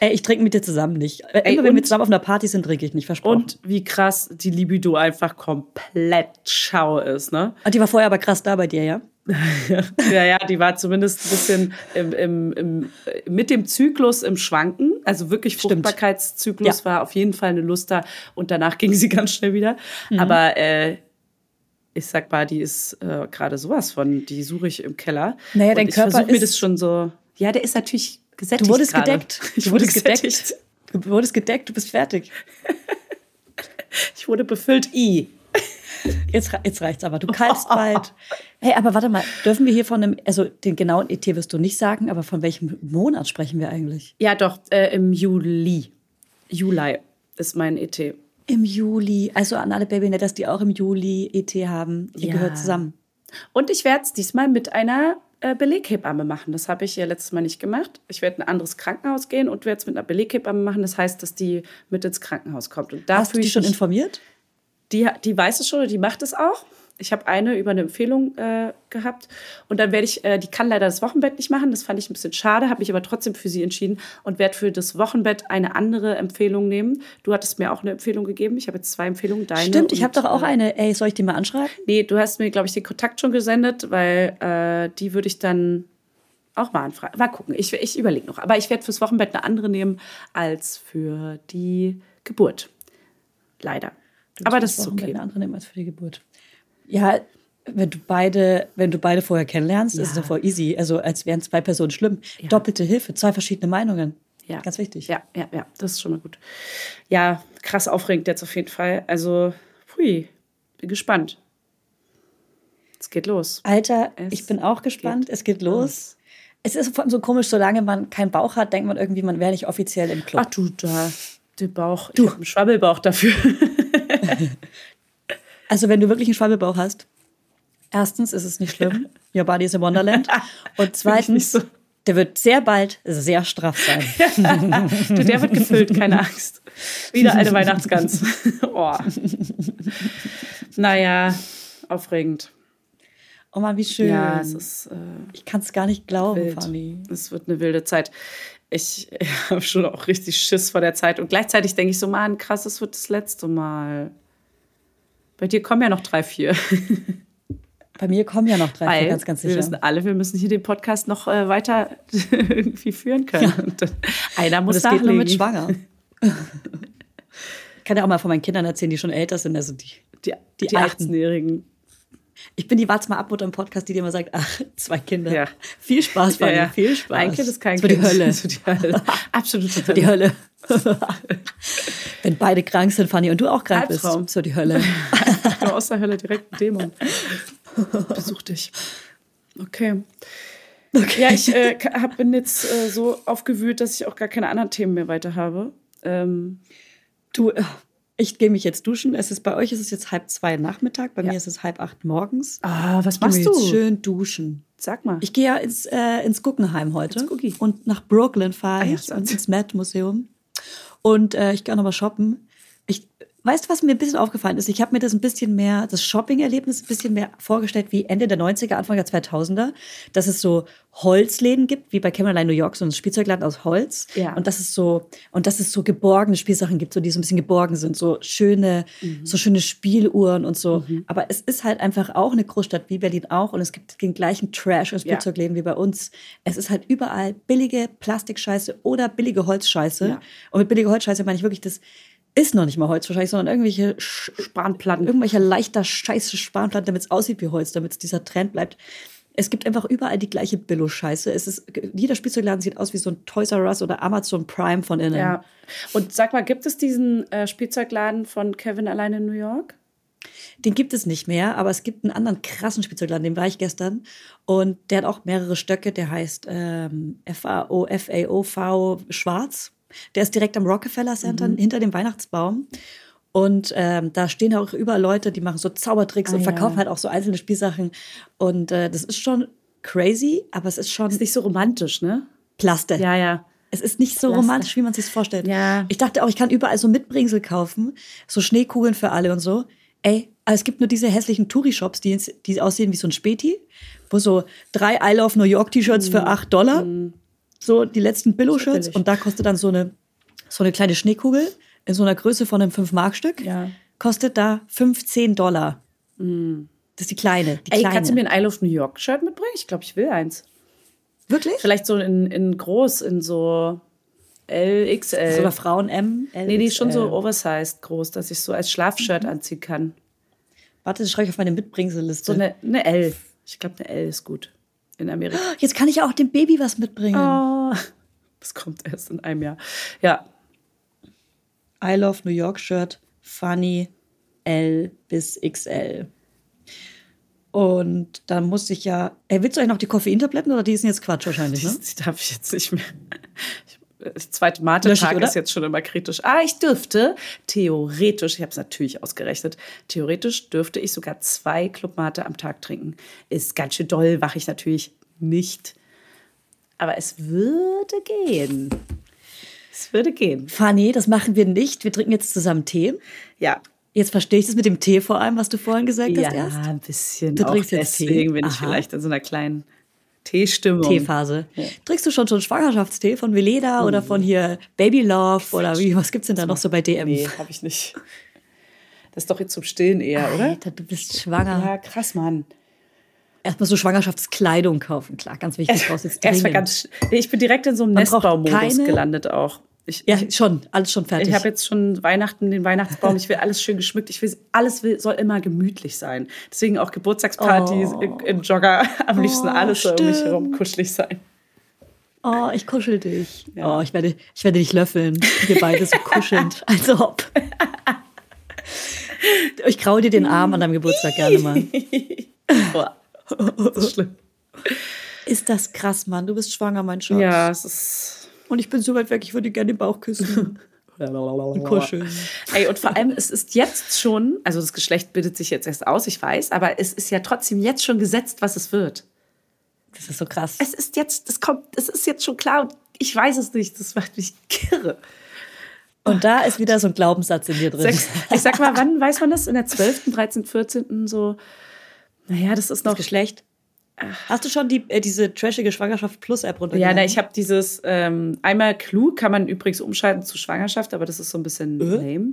Ey, ich trinke mit dir zusammen nicht. Äh, Ey, Immer wenn wir und- zusammen auf einer Party sind, trinke ich nicht, versprochen. Und wie krass die Libido einfach komplett schau ist, ne? Und die war vorher aber krass da bei dir, ja? Ja, ja, die war zumindest ein bisschen im, im, im, mit dem Zyklus im Schwanken. Also wirklich. Fruchtbarkeitszyklus Ja. war auf jeden Fall eine Lust da und danach ging sie ganz schnell wieder. Mhm. Aber äh, ich sag mal, die ist äh, gerade sowas von, die suche ich im Keller. Naja, und dein ich Körper versuche mir ist- das schon so. Ja, der ist natürlich gesättigt. Du wurdest gerade. gedeckt. Ich Du wurde wurdest gedeckt. Du wurdest gedeckt, du bist fertig. Ich wurde befüllt. I. Jetzt, jetzt reicht's aber. Du kaltst bald. Hey, aber warte mal, dürfen wir hier von einem, also den genauen ET wirst du nicht sagen, aber von welchem Monat sprechen wir eigentlich? Ja, doch, äh, im Juli. Juli ist mein ET. Im Juli. Also an alle Babynetters, die auch im Juli ET haben. Ihr Ja. gehört zusammen. Und ich werde es diesmal mit einer äh, Beleghebamme machen. Das habe ich ja letztes Mal nicht gemacht. Ich werde in ein anderes Krankenhaus gehen und werde es mit einer Beleghebamme machen. Das heißt, dass die mit ins Krankenhaus kommt. Und da Hast du fühle die ich schon informiert? Die, die weiß es schon und die macht es auch. Ich habe eine über eine Empfehlung äh, gehabt. Und dann werde ich, äh, die kann leider das Wochenbett nicht machen. Das fand ich ein bisschen schade, habe mich aber trotzdem für sie entschieden und werde für das Wochenbett eine andere Empfehlung nehmen. Du hattest mir auch eine Empfehlung gegeben. Ich habe jetzt zwei Empfehlungen. Deine Stimmt, ich habe doch auch äh, eine. Ey, soll ich die mal anschreiben? Nee, du hast mir, glaube ich, den Kontakt schon gesendet, weil äh, die würde ich dann auch mal anfragen. Mal gucken, ich, ich überlege noch. Aber ich werde fürs Wochenbett eine andere nehmen als für die Geburt. Leider. Aber das ist okay. wird eine andere nehmen als für die Geburt. Ja, wenn du beide, wenn du beide vorher kennenlernst, ist es Ja. ja voll easy. Also als wären zwei Personen schlimm. Doppelte Hilfe, zwei verschiedene Meinungen. Ja. Ganz wichtig. Ja, ja, ja, das ist schon mal gut. Ja, krass aufregend jetzt auf jeden Fall. Also, pui, bin gespannt. Es geht los. Alter, Es ich bin auch gespannt. Es geht los. Es ist vor allem so komisch, solange man keinen Bauch hat, denkt man irgendwie, man wäre nicht offiziell im Club. Ach du, da, der Bauch. Du. Ich habe einen Schwabbelbauch dafür. Also wenn du wirklich einen Schwabbelbauch hast, erstens ist es nicht schlimm, your body is a wonderland. Und zweitens, so. der wird sehr bald sehr straff sein. du, der wird gefüllt, keine Angst. Wieder eine Weihnachtsgans. oh. Naja, aufregend. Oh Mann, wie schön. Ja, es ist. Äh, ich kann es gar nicht glauben, wild. Fanny. Es wird eine wilde Zeit. Ich habe schon auch richtig Schiss vor der Zeit. Und gleichzeitig denke ich so, Mann, krass, es wird das letzte Mal. Bei dir kommen ja noch drei, vier. Bei mir kommen ja noch drei, vier, Weil ganz, ganz wir sicher. wissen alle, wir müssen hier den Podcast noch äh, weiter irgendwie führen können. Und dann, einer Und muss das geht nur nachlegen. mit schwanger. ich kann ja auch mal von meinen Kindern erzählen, die schon älter sind. Also die, Die, Die die, Alten. 18-Jährigen. Ich bin die Wart's mal Abmutter im Podcast, die dir immer sagt, ach, zwei Kinder. Ja. Viel Spaß, Fanny, viel Spaß. Ein Kind ist kein das Kind. die Hölle. Das die Hölle. Absolute Das wird die Hölle. Wenn beide krank sind, Fanny, und du auch krank Albtraum. bist, so die Hölle. Nur aus der Hölle direkt ein Dämon. Besuch dich. Okay. Ja, ich äh, hab, bin jetzt äh, so aufgewühlt, dass ich auch gar keine anderen Themen mehr weiter habe. Ähm, Du, äh, ich gehe mich jetzt duschen. Es ist bei euch ist es jetzt halb zwei Nachmittag, bei Ja. mir ist es halb acht morgens. ah, was Ich machst du? schön duschen. Sag mal. Ich gehe ja ins, äh, ins Guggenheim heute. Ins. Und nach Brooklyn fahre Ah ja, ich sagst und ins Met Museum. Und äh, ich gehe auch noch mal shoppen. Ich, weißt du, was mir ein bisschen aufgefallen ist? Ich habe mir das ein bisschen mehr, das Shopping-Erlebnis ein bisschen mehr vorgestellt wie Ende der 90er, Anfang der 2000er. Dass es so Holzläden gibt, wie bei Caroline New York, so ein Spielzeugladen aus Holz. Ja. Und dass es so, und dass es so geborgene Spielsachen gibt, so die so ein bisschen geborgen sind, so schöne, so schöne Spieluhren und so. Aber es ist halt einfach auch eine Großstadt wie Berlin auch und es gibt den gleichen Trash und Spielzeugläden wie bei uns. Es ist halt überall billige Plastikscheiße oder billige Holzscheiße. Ja. Und mit billige Holzscheiße meine ich wirklich, das ist noch nicht mal Holz wahrscheinlich, sondern irgendwelche Sch Spanplatten. irgendwelcher leichter Scheiße Spanplatten, damit es aussieht wie Holz, damit es dieser Trend bleibt. Es gibt einfach überall die gleiche Billo-Scheiße. Es ist, jeder Spielzeugladen sieht aus wie so ein Toys R Us oder Amazon Prime von innen. Ja. Und sag mal, gibt es diesen äh, Spielzeugladen von Kevin allein in New York? Den gibt es nicht mehr, aber es gibt einen anderen krassen Spielzeugladen, den war ich gestern. Und der hat auch mehrere Stöcke, der heißt ähm, FAO, FAOV Schwarz. Der ist direkt am Rockefeller Center, hinter dem Weihnachtsbaum. Und ähm, da stehen auch überall Leute, die machen so Zaubertricks Ah, und ja. verkaufen halt auch so einzelne Spielsachen. Und äh, das ist schon crazy, aber es ist schon Ist nicht so romantisch, ne? Plaste. Ja, ja. Es ist nicht so Laster. romantisch, wie man sich vorstellt. Ja. Ich dachte auch, ich kann überall so Mitbringsel kaufen, so Schneekugeln für alle und so. Ey, aber es gibt nur diese hässlichen Touri-Shops, die, die aussehen wie so ein Späti, wo so drei I Love New York T-Shirts für 8 Dollar, so die letzten Billo-Shirts. Und da kostet dann so eine, so eine kleine Schneekugel in so einer Größe von einem 5-Mark-Stück. Ja. Kostet da 15 Dollar. Das ist die kleine. Die Ey, kleine. kannst du mir ein I Love New York Shirt mitbringen? Ich glaube, ich will eins. Wirklich? Vielleicht so in, in groß, in so LXL. Oder Frauen M? Nee, die ist schon so oversized groß, dass ich so als Schlafshirt anziehen kann. Warte, das schreibe ich auf meine Mitbringselliste. So eine, eine L. Ich glaube, eine L ist gut. In Amerika. Jetzt kann ich ja auch dem Baby was mitbringen. Oh, das kommt erst in einem Jahr. Ja, I Love New York Shirt, Funny L bis XL. Und dann musste ich ja. Ey, willst du eigentlich noch die Koffeintabletten oder die sind jetzt Quatsch wahrscheinlich, ne? die darf ich jetzt nicht mehr. Ich, zweite Mate-Tag ich, oder? ist jetzt schon immer kritisch. Ah, ich dürfte theoretisch, ich habe es natürlich ausgerechnet, theoretisch dürfte ich sogar zwei Club Mate am Tag trinken. Ist ganz schön doll, wache ich natürlich nicht. Aber es würde gehen. Es würde gehen. Funny, das machen wir nicht. Wir trinken jetzt zusammen Tee. Ja. Jetzt verstehe ich das mit dem Tee vor allem, was du vorhin gesagt Ja, hast erst. ein bisschen. Du trinkst jetzt Tee? deswegen bin ich Aha. vielleicht in so einer kleinen Teestimmung. Teephase. Trinkst du schon schon Schwangerschaftstee von Veleda oder von hier Baby Love oder wie, was gibt's denn da noch so bei DM? Nee, habe ich nicht. Das ist doch jetzt zum Stillen eher, oder? Alter, du bist schwanger. Ja, krass, Mann. Erstmal so Schwangerschaftskleidung kaufen, klar, ganz wichtig. Erstmal ganz. Nee, ich bin direkt in so einem Nestbaumodus gelandet auch. Ich, Ja, schon, alles schon fertig. ich habe jetzt schon Weihnachten, den Weihnachtsbaum. Ich will alles schön geschmückt. Ich will alles will, soll immer gemütlich sein. Deswegen auch Geburtstagspartys Oh. in Jogger. Am liebsten Oh, alles soll um mich stimmt. herum kuschelig sein. oh, ich kuschel dich. Ja. Oh, ich werde, ich werde dich löffeln. Wir beide so kuschelnd. Als ob. Ich kraue dir den Arm an deinem Geburtstag gerne mal. Boah, das ist schlimm. Ist das krass, Mann. Du bist schwanger, mein Schatz. Ja, es ist. Und ich bin so weit weg, ich würde gerne den Bauch küssen. Und kuscheln. Ey, und vor allem, es ist jetzt schon, also das Geschlecht bildet sich jetzt erst aus, ich weiß, aber es ist ja trotzdem jetzt schon gesetzt, was es wird. Das ist so krass. Es ist jetzt, es kommt, es ist jetzt schon klar und ich weiß es nicht. Das macht mich kirre. Und da ist wieder so ein Glaubenssatz in dir drin. Ich sag mal, wann weiß man das? In der 12., 13., 14. so? Naja, das ist noch. Geschlecht. Hast du schon die, äh, diese trashige Schwangerschaft Plus App Ja, runtergeladen? na, ich habe dieses ähm, einmal klug kann man übrigens umschalten zu Schwangerschaft, aber das ist so ein bisschen lame.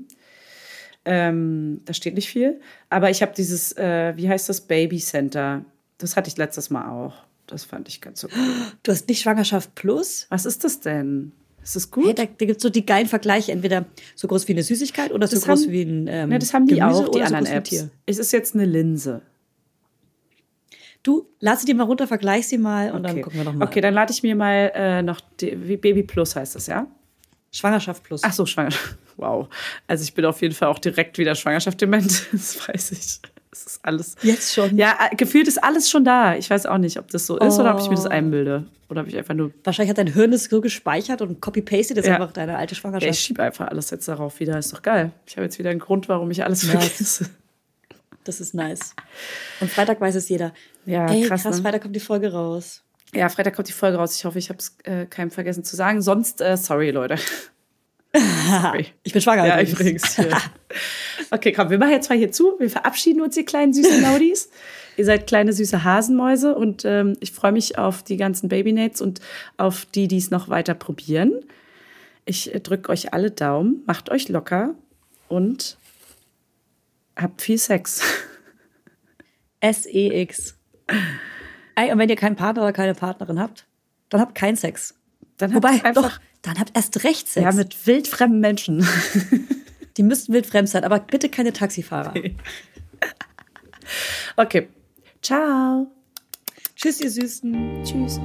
Ähm, da steht nicht viel. Aber ich habe dieses, äh, wie heißt das, Baby Center. Das hatte ich letztes Mal auch. Das fand ich ganz so cool. Du hast nicht Schwangerschaft Plus? Was ist das denn? Ist das gut? Hey, da, da gibt es so die geilen Vergleiche, entweder so groß wie eine Süßigkeit oder so Das groß haben- wie ein ähm, ja, das haben die Gemüse auch, die so anderen groß ein Apps. Es ist jetzt eine Linse. Du, lass sie dir mal runter, vergleich sie mal und dann Okay. gucken wir noch mal. Okay, dann lade ich mir mal äh, noch die, Baby Plus heißt das, ja? Schwangerschaft Plus. Ach so, Schwangerschaft. Wow. Also ich bin auf jeden Fall auch direkt wieder Schwangerschaft dement. Das weiß ich. Das ist alles. Jetzt schon? Ja, äh, gefühlt ist alles schon da. Ich weiß auch nicht, ob das so ist oder ob ich mir Oh. das einbilde. Oder ob ich einfach nur. Wahrscheinlich hat dein Hirn es so gespeichert und copy-pasted ist Ja. einfach deine alte Ja, Schwangerschaft. ich schiebe einfach alles jetzt darauf wieder. Ist doch geil. Ich habe jetzt wieder einen Grund, warum ich alles Nice. vergesse. Das ist nice. Und Freitag weiß es jeder. Ja, Ey, krass, krass, ne? Freitag kommt die Folge raus. Ja, Freitag kommt die Folge raus. Ich hoffe, ich habe es äh, keinem vergessen zu sagen. Sonst, äh, sorry, Leute. sorry. Ich bin schwanger. Ja, übrigens. übrigens. Okay, komm, wir machen jetzt mal hier zu. Wir verabschieden uns, ihr kleinen süßen Laudis. ihr seid kleine süße Hasenmäuse und ähm, ich freue mich auf die ganzen Babynates und auf die, die es noch weiter probieren. Ich äh, drücke euch alle Daumen, macht euch locker und habt viel Sex. S-E-X. Ey, und wenn ihr keinen Partner oder keine Partnerin habt, dann habt keinen Sex. Dann habt Wobei, einfach doch, dann habt erst recht Sex. ja, mit wildfremden Menschen. Die müssten wildfremd sein, aber bitte keine Taxifahrer. Okay. Ciao. Tschüss, ihr Süßen. Tschüss.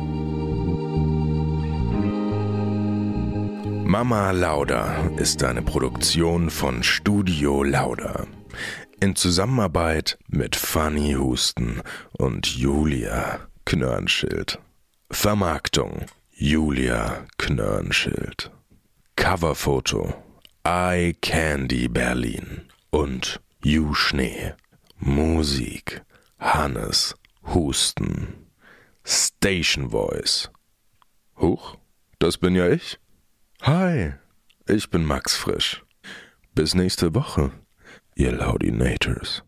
Mama Lauda ist eine Produktion von Studio Lauda. In Zusammenarbeit mit Fanny Husten und Julia Knörnschild. Vermarktung Julia Knörnschild. Coverfoto Eye Candy Berlin und You Schnee. Musik Hannes Husten. Station Voice. Huch, das bin ja ich. Hi, ich bin Max Frisch. Bis nächste Woche, ihr Laudinators.